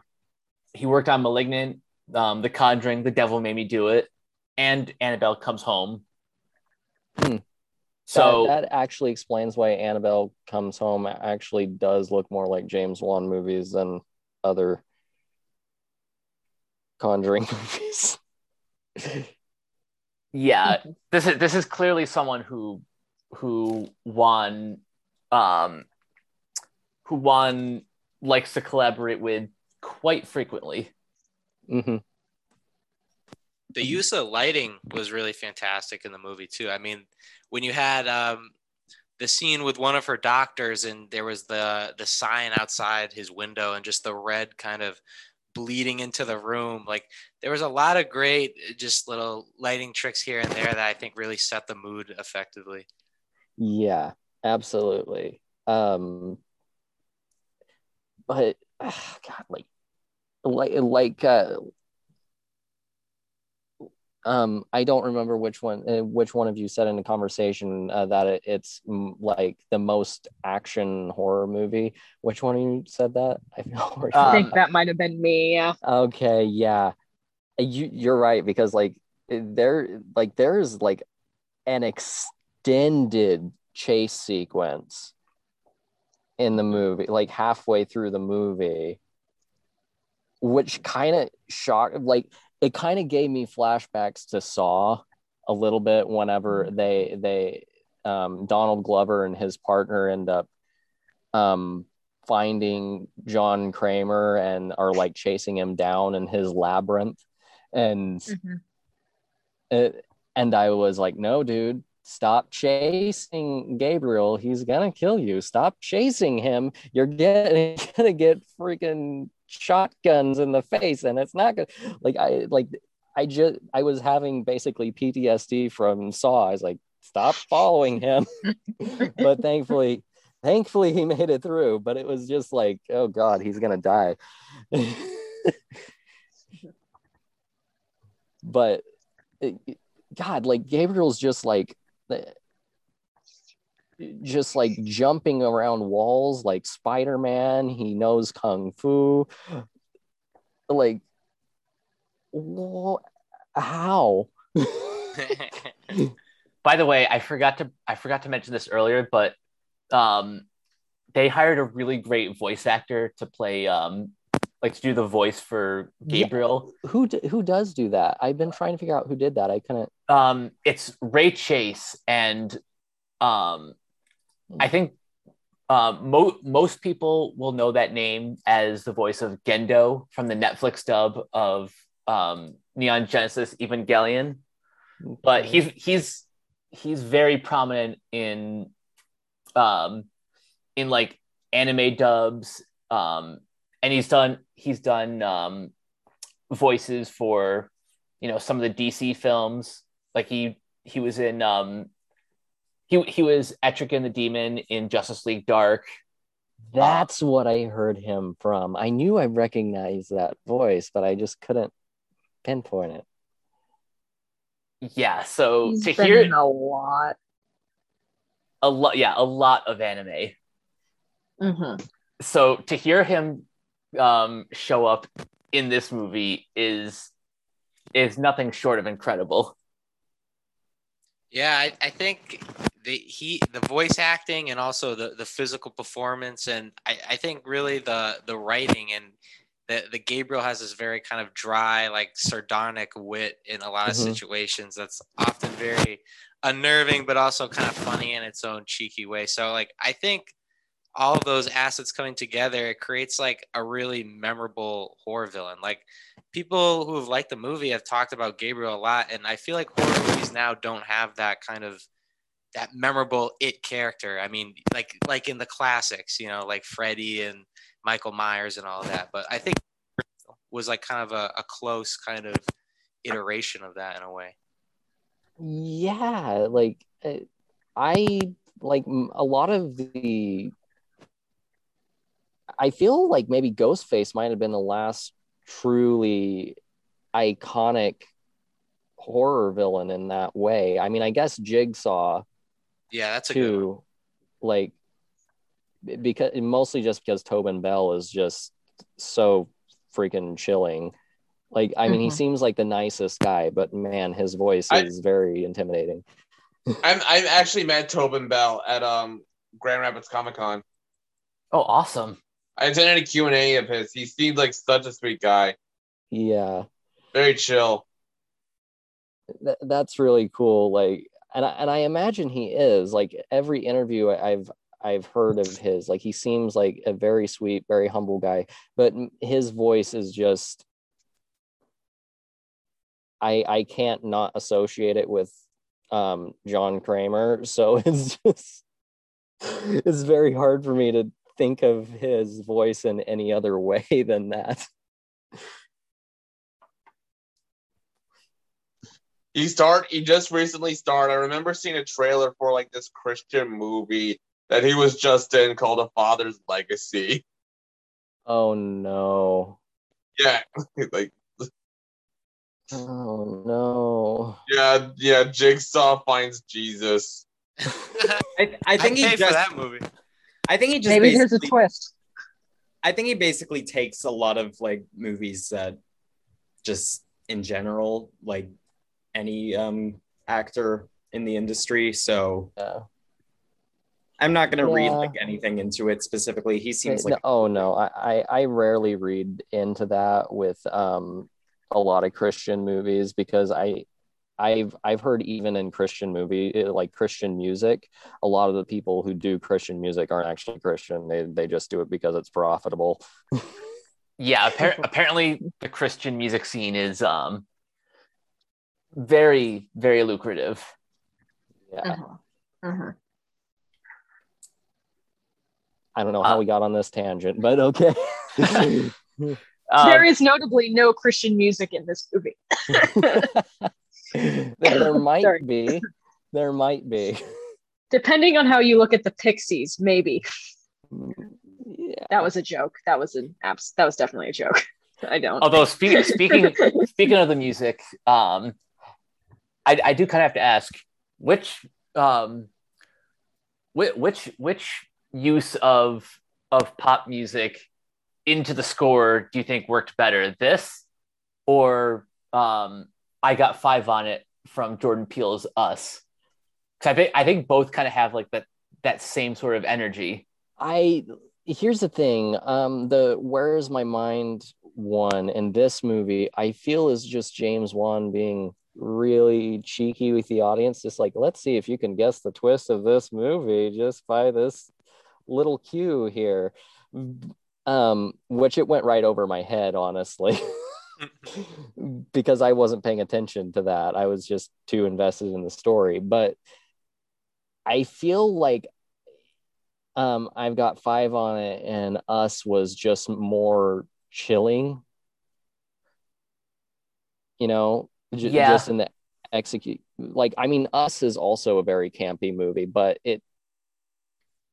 he worked on malignant um the conjuring the devil made me do it and annabelle comes home Hmm. so that, that actually explains why Annabelle comes home actually does look more like James Wan movies than other Conjuring movies. Yeah this is this is clearly someone who who Wan um who Wan likes to collaborate with quite frequently mm-hmm. the use of lighting was really fantastic in the movie too. I mean, when you had um, the scene with one of her doctors, and there was the the sign outside his window, and just the red kind of bleeding into the room. Like there was a lot of great, just little lighting tricks here and there that I think really set the mood effectively. Yeah, absolutely. Um, but ah, God, like, like, like, uh, um, I don't remember which one, uh, which one of you said in the conversation uh, that it, it's mm, like the most action horror movie. Which one of you said that? I feel i Um, think that might have been me yeah Okay, yeah. You you're right because like there like there's like an extended chase sequence in the movie, like halfway through the movie, which kind of shocked like it kind of gave me flashbacks to Saw a little bit whenever they they um Donald Glover and his partner end up um finding John Kramer and are like chasing him down in his labyrinth. And Mhm. it, and I was like, no, dude, stop chasing Gabriel. He's gonna kill you. Stop chasing him. You're getting gonna get freaking shotguns in the face, and it's not good. Like I like I just I was having basically PTSD from Saw. I was like, stop following him. but thankfully, thankfully he made it through. But it was just like, oh god, he's gonna die. but it- God, like Gabriel's just like just like jumping around walls like Spider-Man. He knows kung fu. Like, wha- how? By the way, I forgot to I forgot to mention this earlier, but um, they hired a really great voice actor to play um, like to do the voice for Yeah. Gabriel. who d- who does do that? I've been trying to figure out who did that. I couldn't. Um, it's Ray Chase, and um, I think um, mo- most people will know that name as the voice of Gendo from the Netflix dub of um, Neon Genesis Evangelion. But he's he's he's very prominent in um, in like anime dubs, um, and he's done he's done um, voices for you know some of the DC films. Like he he was in um, he he was Etrigan the Demon in Justice League Dark. That's what I heard him from. I knew I recognized that voice, but I just couldn't pinpoint it. Yeah, so He's to been hear in a lot. a lot, yeah, a lot of anime. Mhm. So to hear him um, show up in this movie is is nothing short of incredible. Yeah, I, I think the he the voice acting and also the the physical performance and I, I think really the the writing and the the Gabriel has this very kind of dry like sardonic wit in a lot of Mhm. situations that's often very unnerving but also kind of funny in its own cheeky way. So like I think all of those assets coming together it creates like a really memorable horror villain. Like people who have liked the movie have talked about Gabriel a lot, and I feel like horror movies now don't have that kind of that memorable it character. I mean, like like in the classics, you know, like Freddy and Michael Myers and all that. But I think was like kind of a, a close kind of iteration of that in a way. Yeah, like uh, I like a lot of the. I feel like maybe Ghostface might have been the last truly iconic horror villain in that way. I mean, I guess Jigsaw Yeah, that's a good one. too, like because mostly just because Tobin Bell is just so freaking chilling. Like, I mean, he Mhm. seems like the nicest guy, but man, his voice I- is very intimidating. I'm I actually met Tobin Bell at um Grand Rapids Comic Con. Oh, awesome! I attended a Q and A of his. He seemed like such a sweet guy. Yeah, Very chill. th- that's really cool. Like, and I, and I imagine he is like every interview I've I've heard of his. Like, he seems like a very sweet, very humble guy, but his voice is just. I I can't not associate it with um John Kramer, so it's just it's very hard for me to think of his voice in any other way than that. He start. He just recently starred. I remember seeing a trailer for like this Christian movie that he was just in called A Father's Legacy. Oh no. Yeah, like Oh no. yeah, yeah. Jigsaw finds Jesus. I, I I think he pay for just that movie. I think he just Maybe there's a twist. I think he basically takes a lot of like movies that just in general, like any um actor in the industry. So Yeah. I'm not gonna read like anything into it specifically. He seems No- like oh no, I, I I rarely read into that with um a lot of Christian movies because I I've I've heard even in Christian movie eh, like Christian music, a lot of the people who do Christian music aren't actually Christian. They they just do it because it's profitable. Yeah, appar- apparently the Christian music scene is um very very lucrative. Yeah. Mhm. Mhm. I don't know how Uh, we got on this tangent, but okay. Um, there is notably no Christian music in this movie. there, there might Sorry. be. There might be. Depending on how you look at the Pixies, maybe. Yeah. That was a joke. That was an abs. That was definitely a joke. I don't. although speaking speaking speaking of the music, um, I, I do kind of have to ask which um which which use of of pop music into the score do you think worked better this or um i got five on it from jordan peele's us because i think i think both kind of have like that that same sort of energy I here's the thing. Um, the Where is My Mind one in this movie, I feel is just James Wan being really cheeky with the audience, just like, let's see if you can guess the twist of this movie just by this little cue here. Um, which it went right over my head, honestly. because I wasn't paying attention to that. I was just too invested in the story. But I feel like um, I've got five on it, and Us was just more chilling. You know, j- Yeah. just in the execute. Like, I mean, Us is also a very campy movie, but it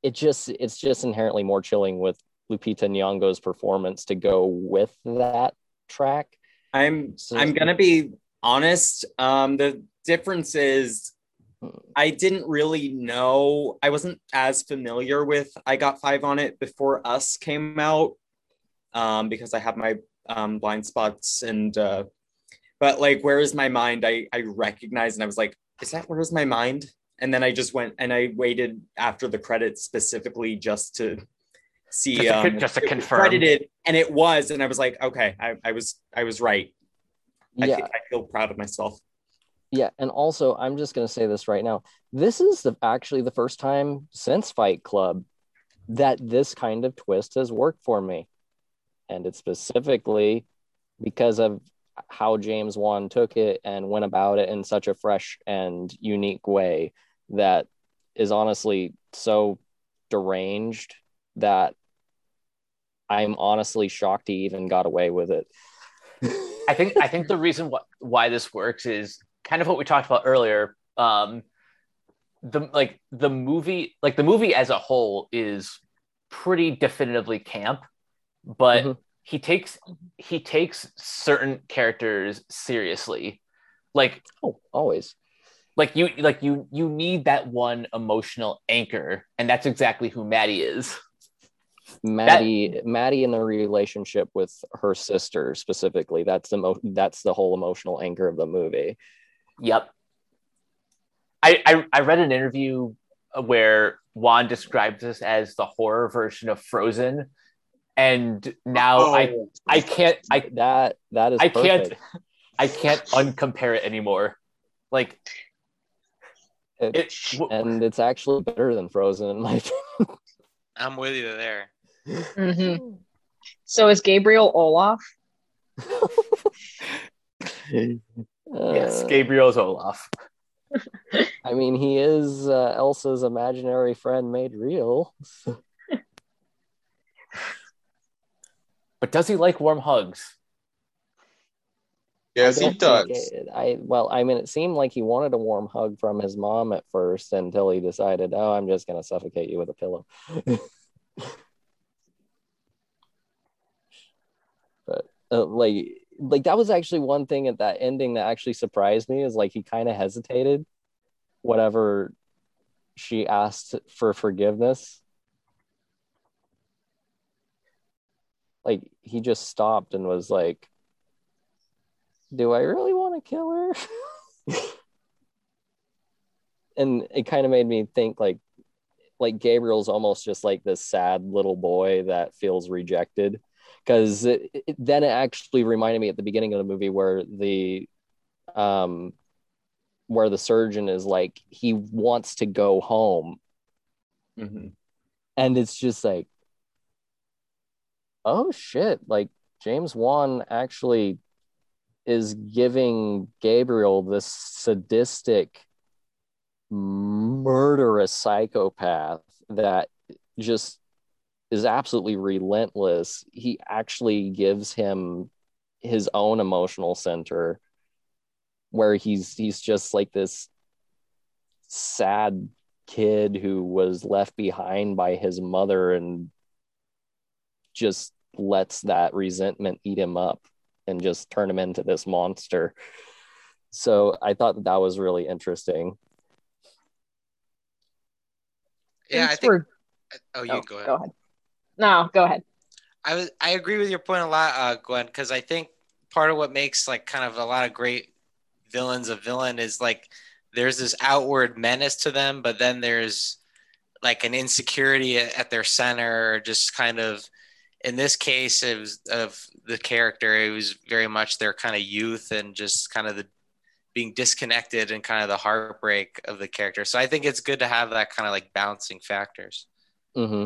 it just it's just inherently more chilling with Lupita Nyong'o's performance to go with that track. I'm So- I'm gonna be honest. Um, the difference is I didn't really know. I wasn't as familiar with I Got Five on it before Us came out, um, because I have my um, blind spots and. Uh, but like, where is my mind? I I recognized and I was like, is that where is my mind? And then I just went and I waited after the credits specifically just to see Just to con- um, just to it confirm. credited, and it was, and I was like, okay, I, I was I was right. Yeah, think I feel proud of myself. Yeah, and also I'm just gonna say this right now. This is the actually the first time since Fight Club that this kind of twist has worked for me. And it's specifically because of how James Wan took it and went about it in such a fresh and unique way that is honestly so deranged that I'm honestly shocked he even got away with it. I think I think the reason wh- why this works is kind of what we talked about earlier. Um, the like the movie, like the movie as a whole, is pretty definitively camp, but Mhm. He takes mm-hmm. he takes certain characters seriously. Like oh, always. like you like you you need that one emotional anchor, and that's exactly who Maddie is. Maddie, Maddie in the relationship with her sister specifically. That's the mo- that's the whole emotional anchor of the movie. Yep. I, I I read an interview where Wan describes this as the horror version of Frozen, and now I Oh. I can't I That that is I can't. I can't uncompare it anymore. Like It- it, w- and it's actually better than Frozen in my I'm with you there. Mhm. So is Gabriel Olaf? yes, Uh, Gabriel's Olaf. I mean, he is uh, Elsa's imaginary friend made real. But does he like warm hugs? Yes, he does. it- I well, I mean, it seemed like he wanted a warm hug from his mom at first until he decided, oh, I'm just gonna suffocate you with a pillow. but uh, like, like that was actually one thing at that ending that actually surprised me is like he kind of hesitated, whatever she asked for forgiveness. Like he just stopped and was like, do I really want to kill her? and it kind of made me think like like Gabriel's almost just like this sad little boy that feels rejected because then it actually reminded me at the beginning of the movie where the um where the surgeon is like he wants to go home Mhm. and it's just like oh shit. Like james wan actually is giving gabriel this sadistic murderous psychopath that just is absolutely relentless. He actually gives him his own emotional center where he's he's just like this sad kid who was left behind by his mother and just lets that resentment eat him up and just turn him into this monster. So I thought that, that was really interesting. Yeah, I think. we're- Oh, you oh, go ahead. go ahead. No, go ahead. I was I agree with your point a lot, uh, Gwen, because I think part of what makes like kind of a lot of great villains a villain is like there's this outward menace to them, but then there's like an insecurity at, at their center, or just kind of in this case it was, of the character, it was very much their kind of youth and just kind of the being disconnected and kind of the heartbreak of the character. So I think it's good to have that kind of like balancing factors. hmm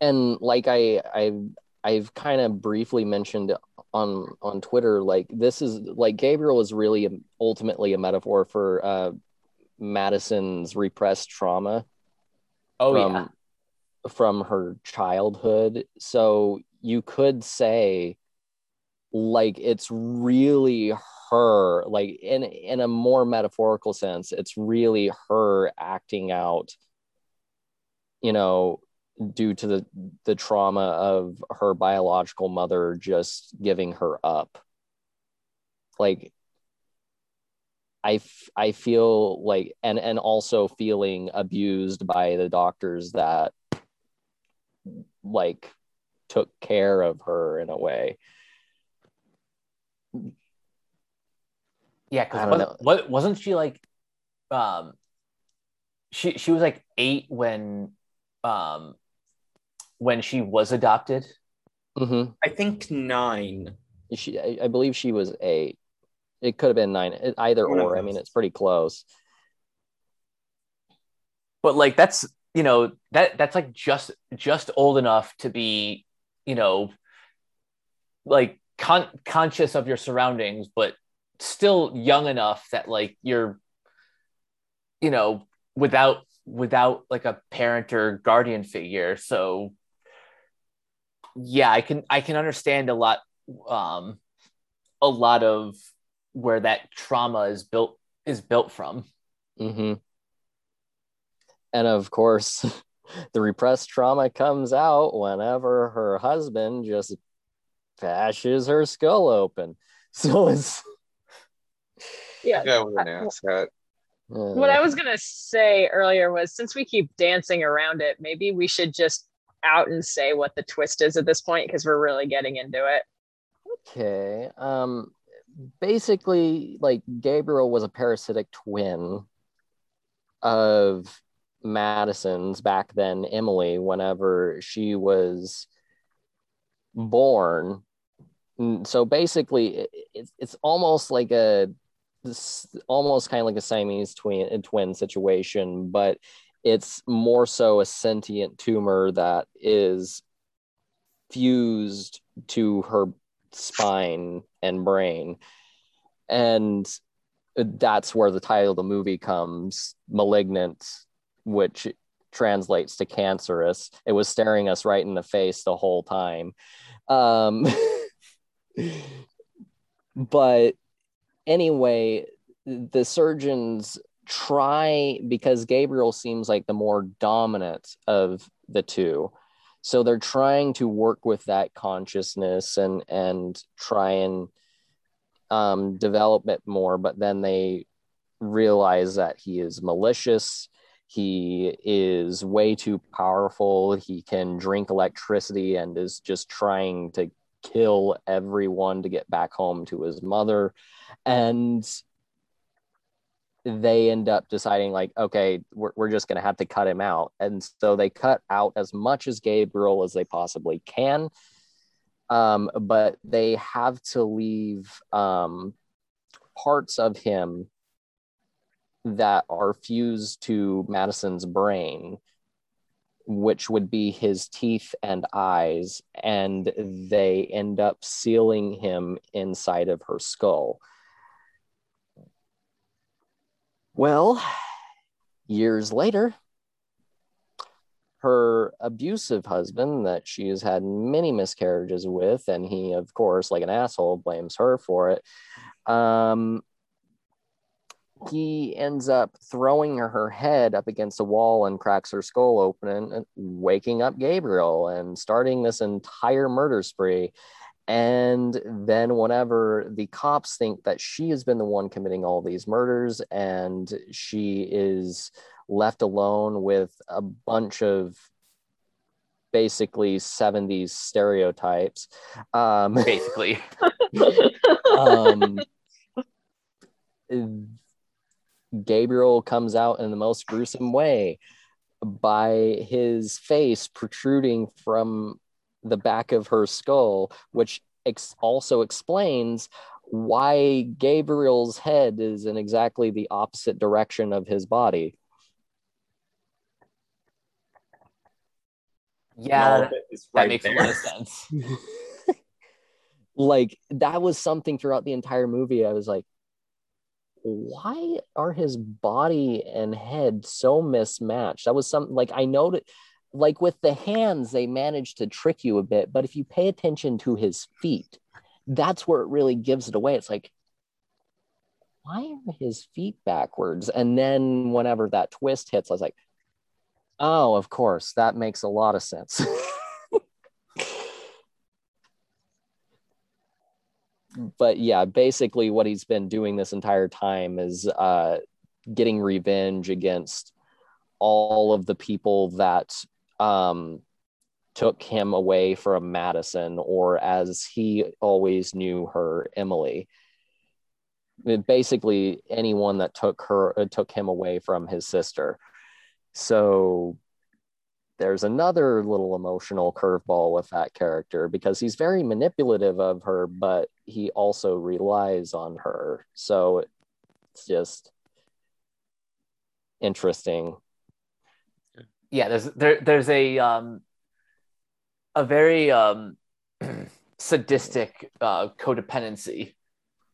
And like I I I've kind of briefly mentioned on on Twitter, like this is like Gabriel is really ultimately a metaphor for uh, Madison's repressed trauma Oh from yeah. From her childhood. So you could say like it's really her like in in a more metaphorical sense it's really her acting out you know due to the the trauma of her biological mother just giving her up like I, f- I feel like and and also feeling abused by the doctors that like took care of her in a way Yeah, because don't wasn't, know. what wasn't she like? Um, she she was like eight when, um, when she was adopted. mm-hmm. I think nine. she I, I believe she was eight it could have been nine either One or i mean it's pretty close But like that's you know that that's like just just old enough to be you know like con- conscious of your surroundings, but still young enough that like you're you know without without like a parent or guardian figure. So yeah i can i can understand a lot um a lot of where that trauma is built is built from. Hmm and of course the repressed trauma comes out whenever her husband just bashes her skull open so it's Yeah. Yeah, with an asset. uh, What I was gonna say earlier was since we keep dancing around it, maybe we should just out and say what the twist is at this point because we're really getting into it. Okay. Um basically like Gabriel was a parasitic twin of Madison's back then Emily whenever she was born. So basically it, it's it's almost like a this almost kind of like a Siamese twin twin situation, but it's more so a sentient tumor that is fused to her spine and brain. And uh, that's where the title of the movie comes malignant, which translates to cancerous. It was staring us right in the face the whole time. Um, but anyway, the surgeons try because Gabriel seems like the more dominant of the two. So they're trying to work with that consciousness and and try and um, develop it more, but then they realize that he is malicious. He is way too powerful. He can drink electricity and is just trying to kill everyone to get back home to his mother. And they end up deciding like okay we're, we're just going to have to cut him out and so they cut out as much as gabriel as they possibly can um, but they have to leave um, parts of him that are fused to madison's brain which would be his teeth and eyes and they end up sealing him inside of her skull well, years later, her abusive husband, that she has had many miscarriages with, and he, of course, like an asshole, blames her for it. Um, he ends up throwing her head up against a wall and cracks her skull open and waking up Gabriel and starting this entire murder spree. And then, whenever the cops think that she has been the one committing all these murders and she is left alone with a bunch of basically 70s stereotypes, um, Basically, um, Gabriel comes out in the most gruesome way by his face protruding from the back of her skull, which ex- also explains why Gabriel's head is in exactly the opposite direction of his body. yeah, All of that, it is that right makes there. a lot of sense. like that was something throughout the entire movie. I was like, why are his body and head so mismatched? That was something like I noted, like with the hands, they managed to trick you a bit, but if you pay attention to his feet, that's where it really gives it away. It's like, why are his feet backwards? And then whenever that twist hits, I was like, oh, of course, that makes a lot of sense. but yeah, basically what he's been doing this entire time is uh, getting revenge against all of the people that um, took him away from Madison, or as he always knew her, Emily. Basically, anyone that took her uh, took him away from his sister. So there's another little emotional curveball with that character because he's very manipulative of her, but he also relies on her. So it's just interesting. yeah there's there there's a um a very um sadistic uh codependency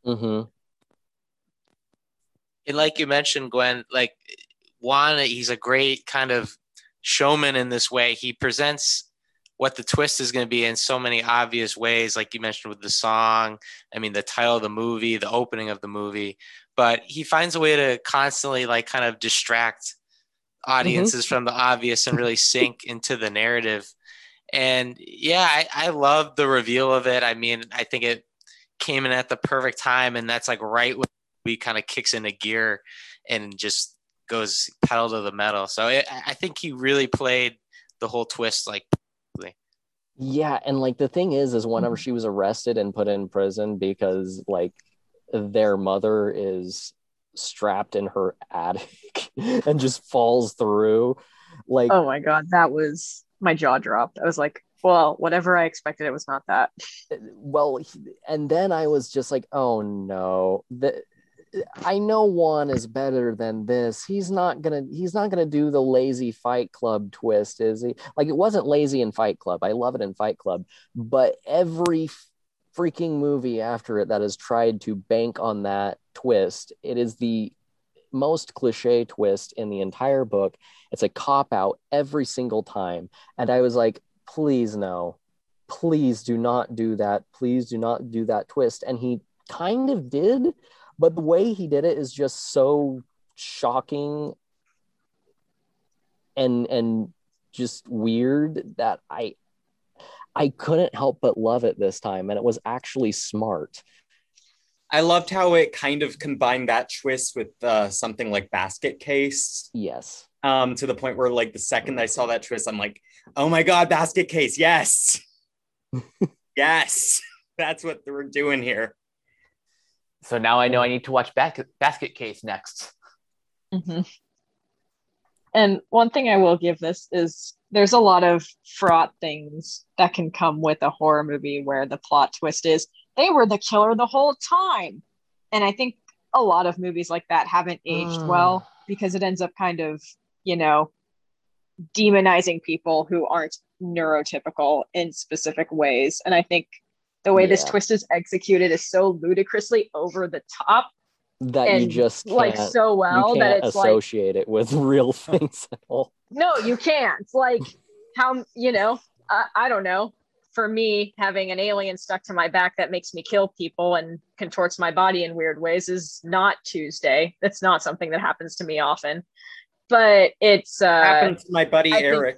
Mm-hmm. and like you mentioned, Gwen, like Wan, he's a great kind of showman in this way. He presents what the twist is going to be in so many obvious ways, like you mentioned with the song. I mean, the title of the movie, the opening of the movie, but he finds a way to constantly like kind of distract mm-hmm. audiences from the obvious and really sink into the narrative. And yeah, I, I love the reveal of it. I mean, I think it came in at the perfect time, and that's like right when we kind of kicks into gear and just goes pedal to the metal. So it, I I think he really played the whole twist like. Yeah, and like the thing is, is whenever mm-hmm. she was arrested and put in prison because like their mother is strapped in her attic and just falls through, like Oh my god, that was my jaw dropped. I was like, well, whatever I expected, it was not that. well and then i was just like oh no the, i know Wan is better than this. He's not gonna he's not gonna do the lazy fight club twist is he? Like it wasn't lazy in fight club. I love it in fight club. But every freaking movie after it that has tried to bank on that twist it is the most cliche twist in the entire book. It's a cop out every single time. And i was like please no. Please do not do that. Please do not do that twist. And he kind of did, but the way he did it is just so shocking and and just weird that I I couldn't help but love it this time. And it was actually smart. I loved how it kind of combined that twist with uh, something like Basket Case Yes. um, to the point where, like, the second I saw that twist, I'm like, oh my God, Basket Case, yes. yes. That's what we're doing here. So now i know i need to watch basket basket case next Mhm. And one thing I will give this is there's a lot of fraught things that can come with a horror movie where the plot twist is they were the killer the whole time. And I think a lot of movies like that haven't aged well because it ends up kind of, you know, demonizing people who aren't neurotypical in specific ways. And I think the way this twist is executed is so ludicrously over the top, That you just can't, like so well you that can't it's like associate it with real things at all. no you can't. Like how you know I, I don't know. For me having an alien stuck to my back that makes me kill people and contorts my body in weird ways is not tuesday. That's not something that happens to me often. But it's uh Happened to my buddy I think-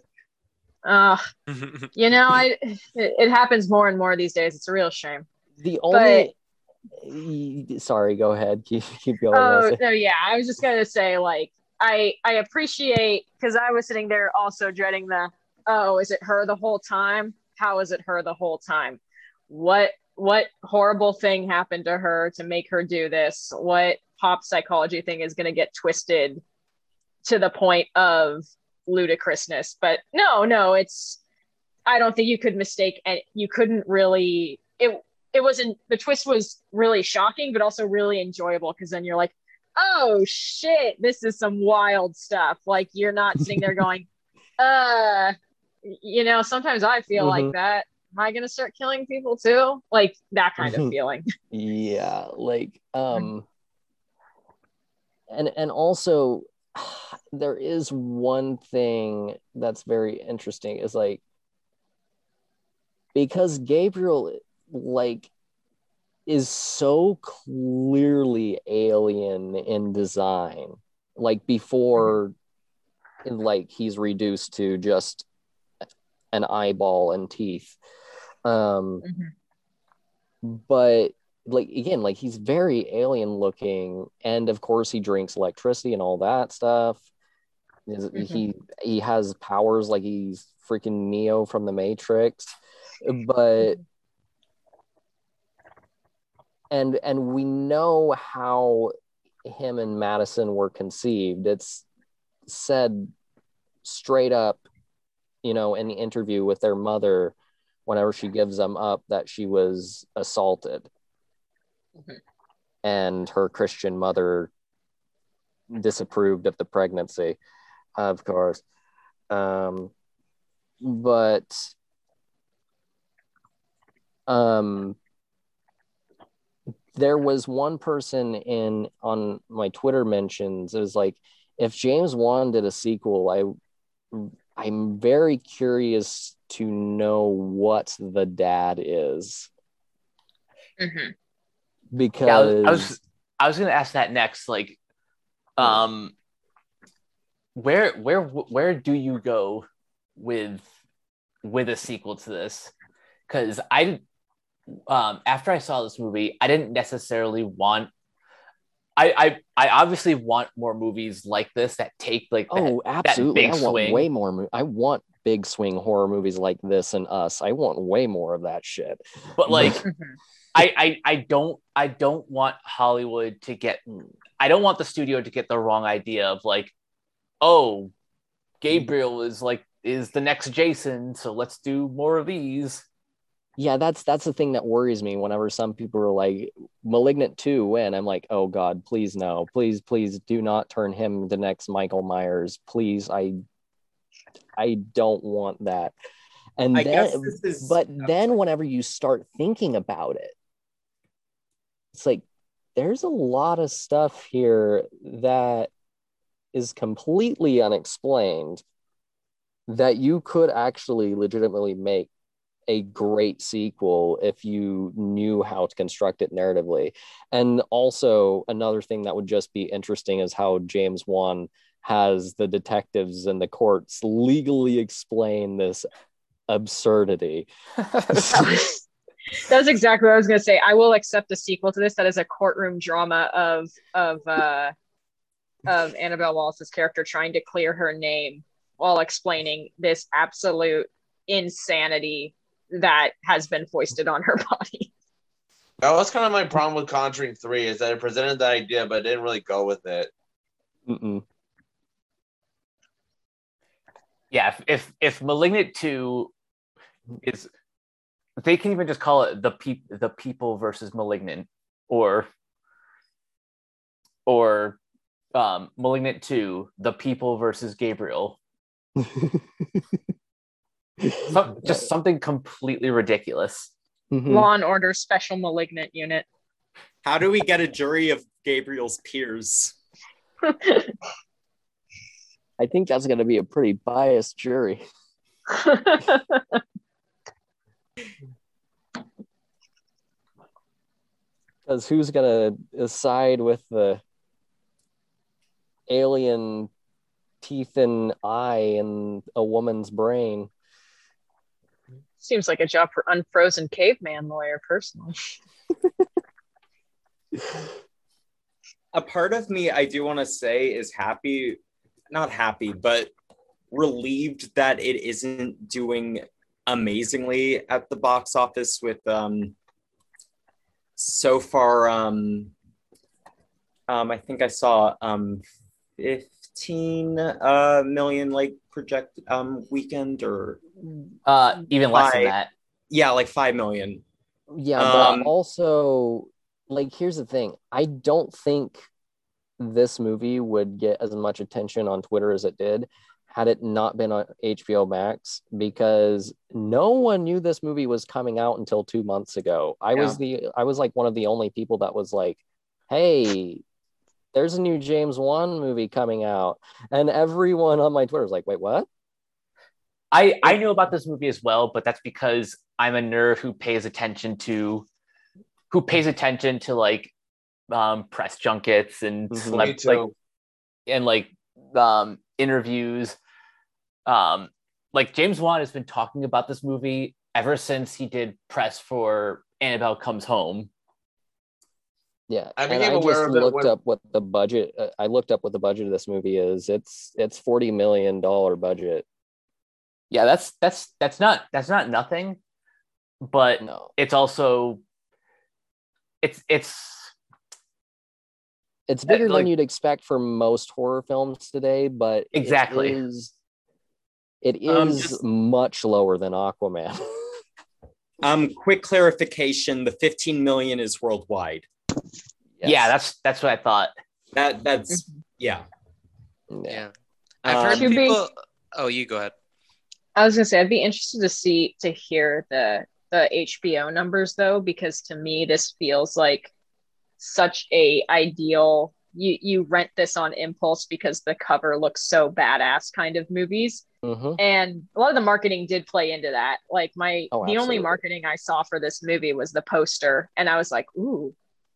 Uh, you know, I it, it happens more and more these days. It's a real shame. The only sorry, go ahead. Keep, keep going. Oh no, yeah. I was just gonna say, like, I I appreciate because I was sitting there also dreading the oh, is it her the whole time? How is it her the whole time? What what horrible thing happened to her to make her do this? What pop psychology thing is gonna get twisted to the point of ludicrousness? But no, no, it's I don't think you could mistake and you couldn't really it it wasn't the twist was really shocking but also really enjoyable because then you're like oh shit this is some wild stuff like you're not sitting there going uh you know sometimes i feel like Mhm. that am i gonna start killing people too like that kind of feeling yeah like um and and also there is one thing that's very interesting is like because gabriel like is so clearly alien in design like before like he's reduced to just an eyeball and teeth um but like again like he's very alien looking and of course he drinks electricity and all that stuff. Mhm. he he has powers like he's freaking neo from the matrix but and and we know how him and madison were conceived. It's said straight up you know in the interview with their mother whenever she gives them up that she was assaulted And her christian mother disapproved of the pregnancy of course. Um but um there was one person in on my twitter mentions it was like if james wan did a sequel i i'm very curious to know what the dad is because Yeah, I was, I was I was gonna ask that next. Like, um, where where where do you go with with a sequel to this? Because I, um, after I saw this movie, I didn't necessarily want. I I I obviously want more movies like this that take like that, oh absolutely big i want swing. way more mo- i want big swing horror movies like this and us i want way more of that shit but like Mhm. I, I I don't I don't want Hollywood to get I don't want the studio to get the wrong idea of like, oh, Gabriel is like is the next Jason, so let's do more of these. yeah that's that's the thing that worries me whenever some people are like malignant 2 when i'm like oh god please no please please do not turn him the next michael myers please i i don't want that and I then guess this is. but I'm then whenever you start thinking about it it's like there's a lot of stuff here that is completely unexplained that you could actually legitimately make a great sequel if you knew how to construct it narratively. And also another thing that would just be interesting is how james wan has the detectives and the courts legally explain this absurdity That's exactly what I was going to say. I will accept the sequel to this that is a courtroom drama of of uh, of Annabelle Wallis's character trying to clear her name while explaining this absolute insanity that has been foisted on her body. That was kind of my problem with Conjuring 3 is that it presented that idea, but it didn't really go with it. Mm-mm. Yeah, if if, if Malignant Two is, they can even just call it the peop the people versus Malignant, or or um, Malignant Two, the people versus Gabriel. Some, just something completely ridiculous. Mhm. Law and Order Special Malignant Unit. How do we get a jury of Gabriel's peers? I think that's going to be a pretty biased jury. Because who's going to side with the alien teeth and eye in a woman's brain? Seems like a job for unfrozen caveman lawyer, personally. a part of me I do want to say is happy, not happy, but relieved that it isn't doing amazingly at the box office with um so far um um I think I saw um 15 uh million like project um weekend or Uh, even less than that. yeah like 5 million Yeah, Um, but also, like, here's the thing. I don't think this movie would get as much attention on Twitter as it did had it not been on HBO Max because no one knew this movie was coming out until two months ago. I was the I was like one of the only people that was like, "Hey, there's a new James Wan movie coming out," and everyone on my Twitter was like, "Wait, what?" I I knew about this movie as well, but that's because I'm a nerd who pays attention to who pays attention to like um press junkets and Mhm. celeb- like and like um interviews. Um like James Wan has been talking about this movie ever since he did press for Annabelle Comes Home. Yeah, I and became I aware just of it looked when- up what the budget. Uh, I looked up what the budget of this movie is. It's it's forty million dollar budget. Yeah, that's that's that's not that's not nothing, but No, it's also it's it's it's bigger like- than you'd expect for most horror films today, but Exactly. it is, it Um, just- much lower than Aquaman. um quick clarification the 15 million is worldwide Yes. yeah, that's that's what I thought. that that's yeah yeah. Yeah. I've Um, heard To be- people. Oh, you go ahead. I was gonna say I'd be interested to see to hear the the HBO numbers though, because to me this feels like such a ideal you you rent this on impulse because the cover looks so badass kind of movies. Mhm. And a lot of the marketing did play into that. Like my Oh, the only marketing I saw for this movie was the poster, and I was like, ooh,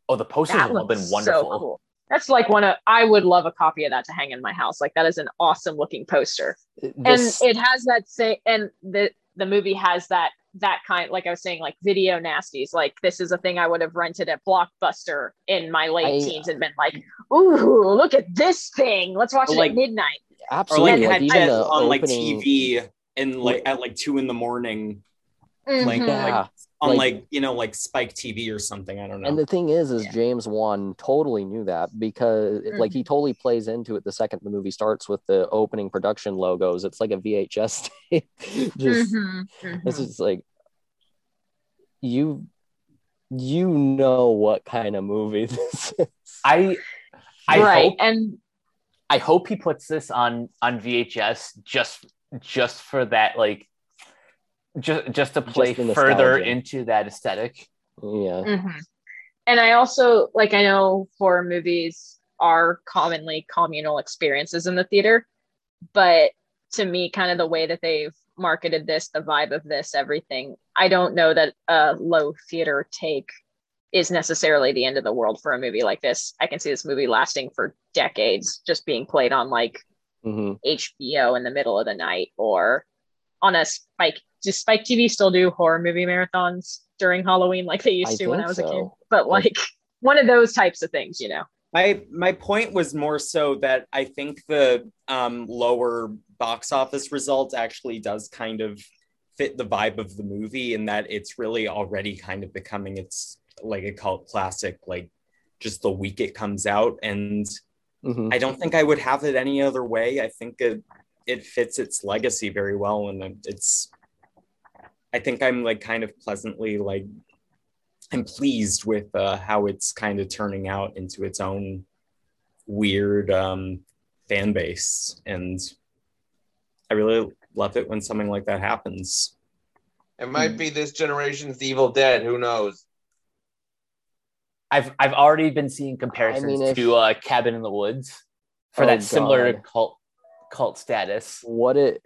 Oh, the posters that have been wonderful. so cool. That's like one of I would love a copy of that to hang in my house. Like that is an awesome looking poster This- and it has that say and the the movie has that that kind like i was saying like video nasties like this is a thing i would have rented at blockbuster in my late I- teens and been like ooh look at this thing let's watch it like- at midnight or absolutely like like, had even the on like tv and like at like two in the morning like Mhm. Yeah. On Like- like, you know like spike tv or something i don't know And the thing is, is Yeah. James Wan totally knew that because it- like he totally plays into it the second the movie starts with the opening production logos. It's like a VHS tape. Just Mhm, it's mhm. just like you you know what kind of movie this is. I I right hope and I hope he puts this on on VHS just just for that like just just to play Just further nostalgia. into that aesthetic. Yeah. mhm. and i also like i know horror movies are commonly communal experiences in the theater but to me kind of the way that they've marketed this the vibe of this everything i don't know that a low theater take is necessarily the end of the world for a movie like this i can see this movie lasting for decades just being played on like hmm hbo in the middle of the night or on a spike does spike tv still do horror movie marathons during halloween like they used I to when i think was a kid? but Like- like one of those types of things you know? My my point was more so that i think the um lower box office result actually does kind of fit the vibe of the movie in that it's really already kind of becoming its like a cult classic like just the week it comes out. And hmm I don't think I would have it any other way. I think it it fits its legacy very well, and it's. I think I'm like kind of pleasantly like, I'm pleased with uh, how it's kind of turning out into its own weird um, fan base, and I really love it when something like that happens. It might be this generation's Evil Dead. Who knows? I've I've already been seeing comparisons if- to uh, Cabin in the Woods for Oh, that similar God. cult cult status. What it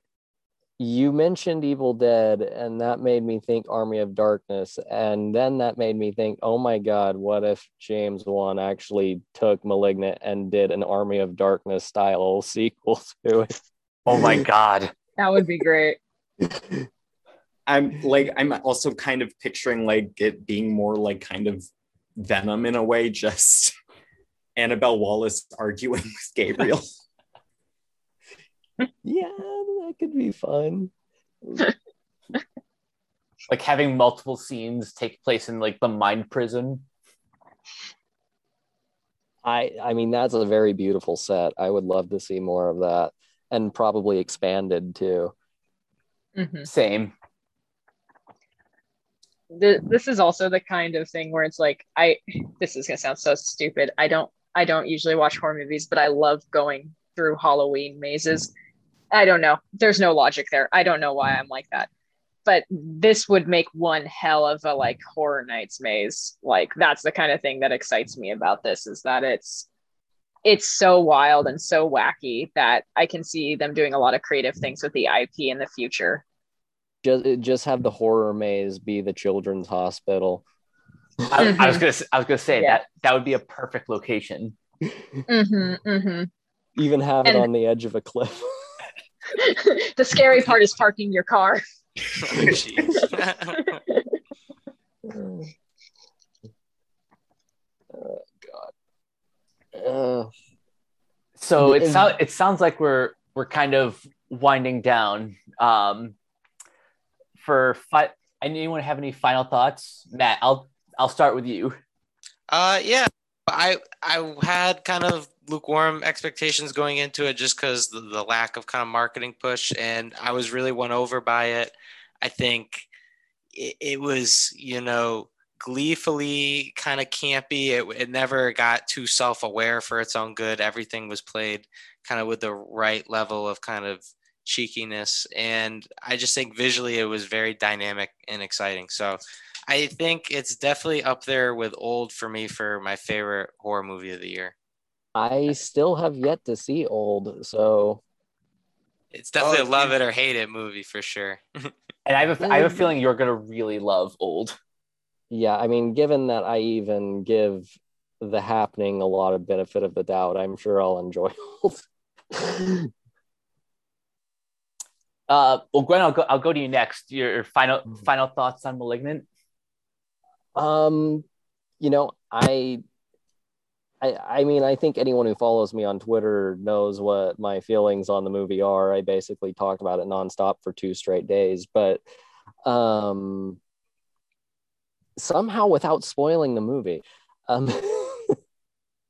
you mentioned Evil Dead, and that made me think Army of Darkness, and then that made me think, oh my God, what if James Wan actually took Malignant and did an Army of Darkness style sequel to it? Oh my god. that would be great I'm like I'm also kind of picturing like it being more like kind of Venom in a way, just Annabelle Wallis arguing with Gabriel. Yeah, that could be fun. like having multiple scenes take place in like the mind prison. I I mean that's a very beautiful set. I would love to see more of that and probably expanded too. Mhm. Same. Th- this is also the kind of thing where it's like I this is gonna sound so stupid. I don't I don't usually watch horror movies, but I love going through Halloween mazes. I don't know. There's no logic there. I don't know why I'm like that. But this would make one hell of a like horror nights maze. Like that's the kind of thing that excites me about this is that it's it's so wild and so wacky that I can see them doing a lot of creative things with the IP in the future. Just just have the horror maze be the children's hospital. I, I was gonna s- I was gonna say Yeah. that that would be a perfect location. Mm-hmm, mm-hmm. Even have it on the edge of a cliff. the scary part is parking your car. Oh, oh god. Uh, So it sounds it sounds like we're we're kind of winding down. Um, for fi- anyone have any final thoughts? Matt, I'll I'll start with you. Uh, yeah, I I had kind of lukewarm expectations going into it just because the, the lack of kind of marketing push, and I was really won over by it. I think it, it was you know gleefully kind of campy. It, it never got too self aware for its own good. Everything was played kind of with the right level of kind of cheekiness, and I just think visually it was very dynamic and exciting. So. I think it's definitely up there with old for me for my favorite horror movie of the year. I still have yet to see old, so It's definitely Oh, a love it or hate it movie for sure. And I have a, I have a feeling you're gonna really love Old. yeah, I mean, given that I even give the happening a lot of benefit of the doubt, I'm sure I'll enjoy old. Uh, well, Gwen, I'll go I'll go to you next. Your final final thoughts on Malignant. Um, you know, I, I, I mean, I think anyone who follows me on Twitter knows what my feelings on the movie are. I basically talked about it nonstop for two straight days, but, um, somehow without spoiling the movie, um,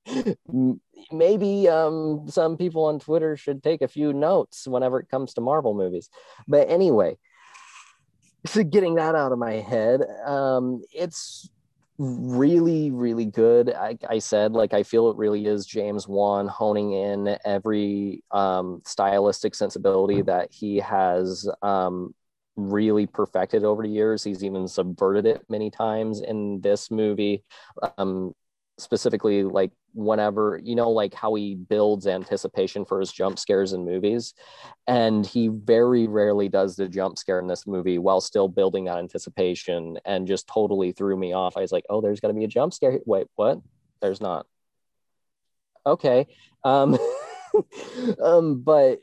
maybe um some people on Twitter should take a few notes whenever it comes to Marvel movies. But anyway, so getting that out of my head um it's really really good. I, I said like i feel it really is james wan honing in every um stylistic sensibility that he has um really perfected over the years. He's even subverted it many times in this movie. Um specifically like whenever you know like how he builds anticipation for his jump scares in movies and he very rarely does the jump scare in this movie while still building that anticipation and just totally threw me off. I was like oh there's going to be a jump scare wait what? There's not. Okay um um but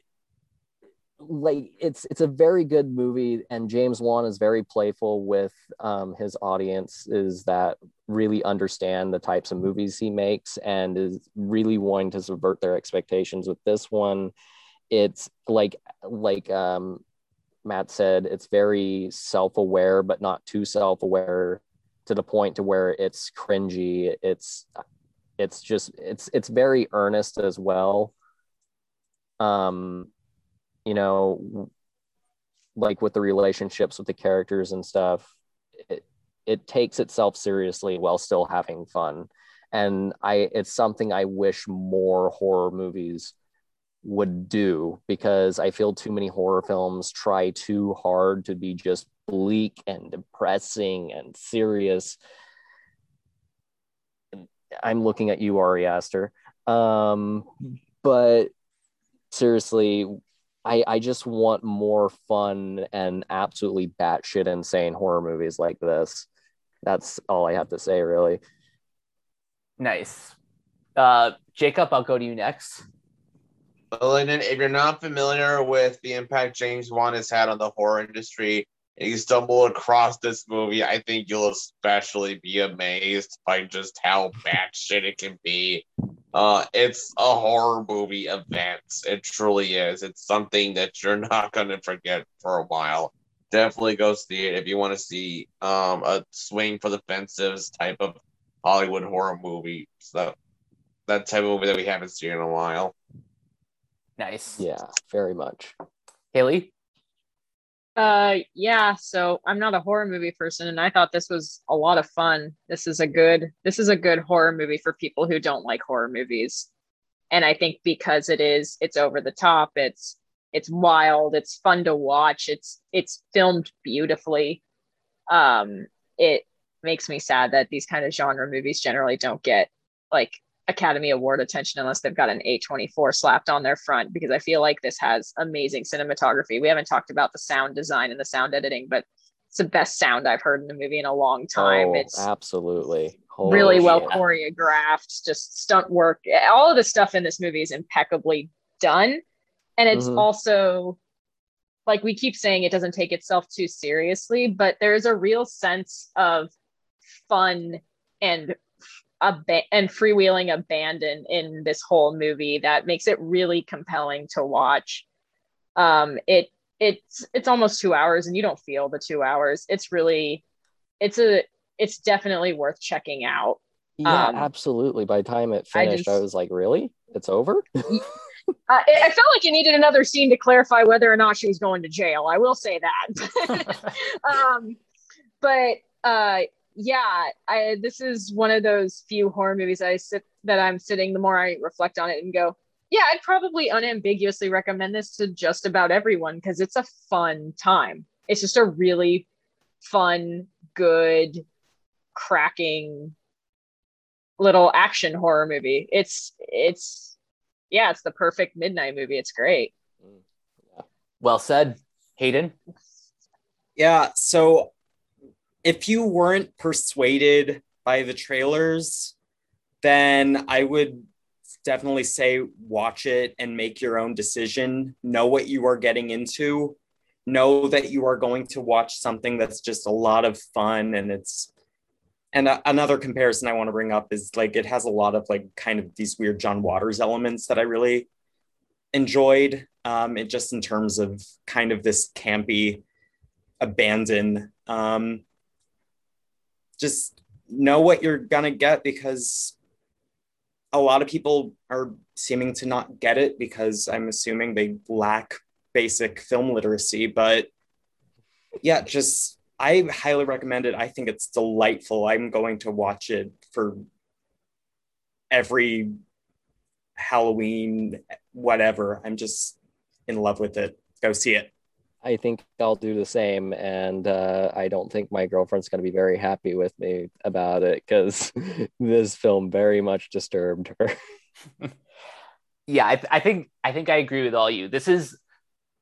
like it's it's a very good movie and james wan is very playful with um his audiences that really understand the types of movies he makes and is really wanting to subvert their expectations with this one. It's like like um matt said it's very self-aware but not too self-aware to the point to where it's cringy. It's it's just it's it's very earnest as well. Um you know like with the relationships with the characters and stuff it, it takes itself seriously while still having fun. And i it's something i wish more horror movies would do because i feel too many horror films try too hard to be just bleak and depressing and serious. I'm looking at you ari aster. Um but seriously I, I just want more fun and absolutely batshit insane horror movies like this. That's all I have to say, really. Nice. Uh, Jacob, I'll go to you next. Malignant, if you're not familiar with the impact James Wan has had on the horror industry, and you stumble across this movie, I think you'll especially be amazed by just how batshit it can be. Uh, it's a horror movie event. It truly is. It's something that you're not going to forget for a while. Definitely go see it if you want to see um, a swing for the fences type of Hollywood horror movie. So that type of movie that we haven't seen in a while. Nice. Yeah, very much. Haley? Uh, yeah. So I'm not a horror movie person, and I thought this was a lot of fun. This is a good. This is a good horror movie for people who don't like horror movies, and I think because it is, it's over the top. It's it's wild. It's fun to watch. It's it's filmed beautifully. Um, it makes me sad that these kind of genre movies generally don't get like Academy Award attention unless they've got an A24 slapped on their front because I feel like this has amazing cinematography. We haven't talked about the sound design and the sound editing, but it's the best sound I've heard in a movie in a long time. Oh, it's absolutely Holy really well choreographed, just stunt work. All of the stuff in this movie is impeccably done. And it's Mhm. also like we keep saying it doesn't take itself too seriously, but there's a real sense of fun and ab- and freewheeling abandon in this whole movie that makes it really compelling to watch. Um, it it's it's almost two hours, and you don't feel the two hours. It's really it's a it's definitely worth checking out. Yeah, Um, absolutely. By the time it finished, I, just- was like, really? It's over? Uh, it, I felt like it needed another scene to clarify whether or not she was going to jail. I will say that. um, but uh, yeah, I, this is one of those few horror movies I sit that I'm sitting. The more I reflect on it and go, yeah, I'd probably unambiguously recommend this to just about everyone because it's a fun time. It's just a really fun, good, cracking little action horror movie. It's it's yeah, it's the perfect midnight movie. It's great. Mm, well said. Hayden? Yeah, so if you weren't persuaded by the trailers, then I would definitely say watch it and make your own decision. Know what you are getting into. Know that you are going to watch something that's just a lot of fun and it's and a- another comparison I want to bring up is like it has a lot of like kind of these weird John Waters elements that I really enjoyed. Um, it just in terms of kind of this campy abandon. Um, just know what you're gonna get because a lot of people are seeming to not get it because I'm assuming they lack basic film literacy. But yeah, just I highly recommend it. I think it's delightful. I'm going to watch it for every Halloween, whatever. I'm just in love with it. Go see it. I think I'll do the same. And uh, I don't think my girlfriend's going to be very happy with me about it because this film very much disturbed her. yeah I, th- I think i think i agree with all you this is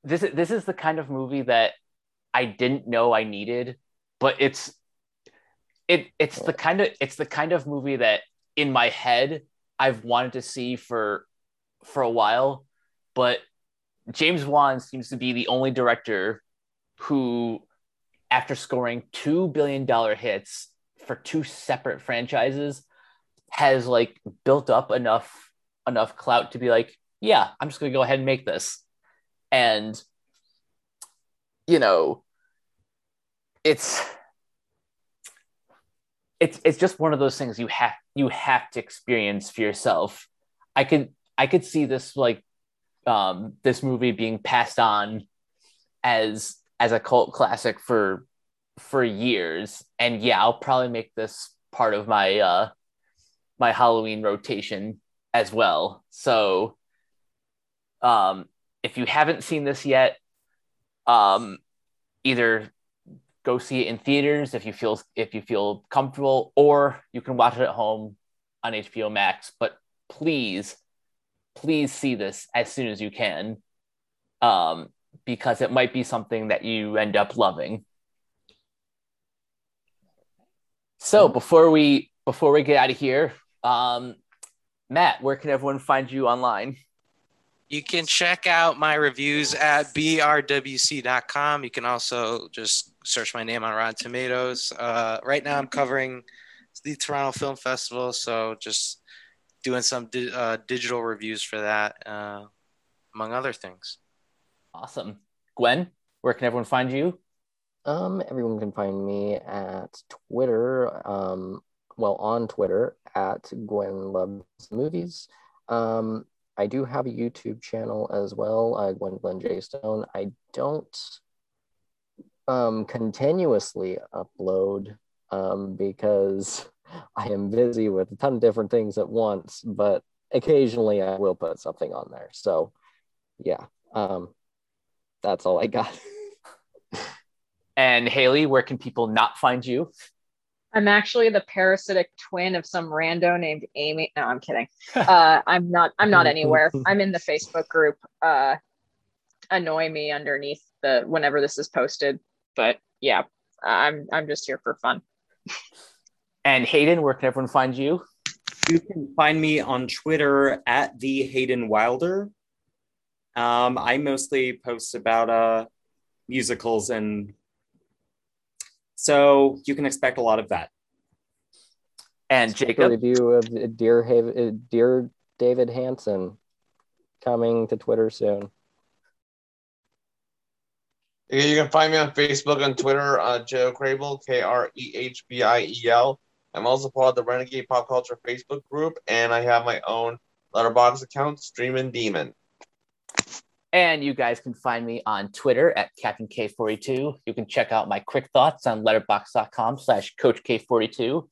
this is this is the kind of movie that i didn't know i needed but it's it it's the kind of it's the kind of movie that in my head i've wanted to see for for a while but james wan seems to be the only director who after scoring two billion dollar hits for two separate franchises has like built up enough enough clout to be like, yeah, I'm just gonna go ahead and make this. And you know, it's it's it's just one of those things you have you have to experience for yourself. I could I could see this like um this movie being passed on as as a cult classic for for years. And yeah, I'll probably make this part of my uh my Halloween rotation as well. So um if you haven't seen this yet, um either go see it in theaters if you feel if you feel comfortable or you can watch it at home on HBO Max, but please please see this as soon as you can. Um because it might be something that you end up loving. So before we before we get out of here, um, Matt, where can everyone find you online? You can check out my reviews at brwc.com. You can also just search my name on Rotten Tomatoes. Uh, right now, I'm covering the Toronto Film Festival, so just doing some di- uh, digital reviews for that, uh, among other things. Awesome. Gwen, where can everyone find you? Um, everyone can find me at Twitter. Um, well, on Twitter at Gwen Loves Movies. Um, I do have a YouTube channel as well, uh, Gwendolyn J Stone. I don't um, continuously upload um, because I am busy with a ton of different things at once, but occasionally I will put something on there. So, yeah, um, that's all I got. And Haley, where can people not find you? I'm actually the parasitic twin of some rando named Amy. No, I'm kidding. Uh, I'm not. I'm not anywhere. I'm in the Facebook group. Uh, annoy me underneath the whenever this is posted. But yeah, I'm I'm just here for fun. And Hayden, where can everyone find you? You can find me on Twitter at the Hayden Wilder. Um, I mostly post about uh, musicals, and so you can expect a lot of that. And A Jacob. review of Dear, Hav- uh, Dear David Hansen coming to Twitter soon. You can find me on Facebook and Twitter, uh, Joe Krehbiel, K R E H B I E L. I'm also part of the Renegade Pop Culture Facebook group, and I have my own letterboxd account, Streamin' Demon. And you guys can find me on Twitter at Captain K42. You can check out my quick thoughts on letterboxd.com slash Coach K42.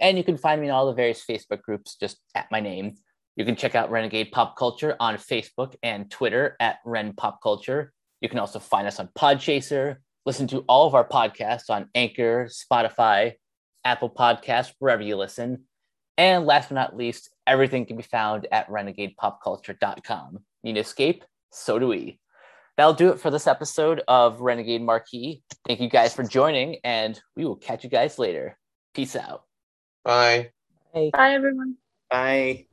And you can find me in all the various Facebook groups just at my name. You can check out Renegade Pop Culture on Facebook and Twitter at Ren Pop Culture. You can also find us on Podchaser, listen to all of our podcasts on Anchor, Spotify, Apple Podcasts, wherever you listen. And last but not least, everything can be found at renegadepopculture.com. You need to escape? So do we. That'll do it for this episode of Renegade Marquee. Thank you guys for joining, and we will catch you guys later. Peace out. Bye. Hey. Bye, everyone. Bye.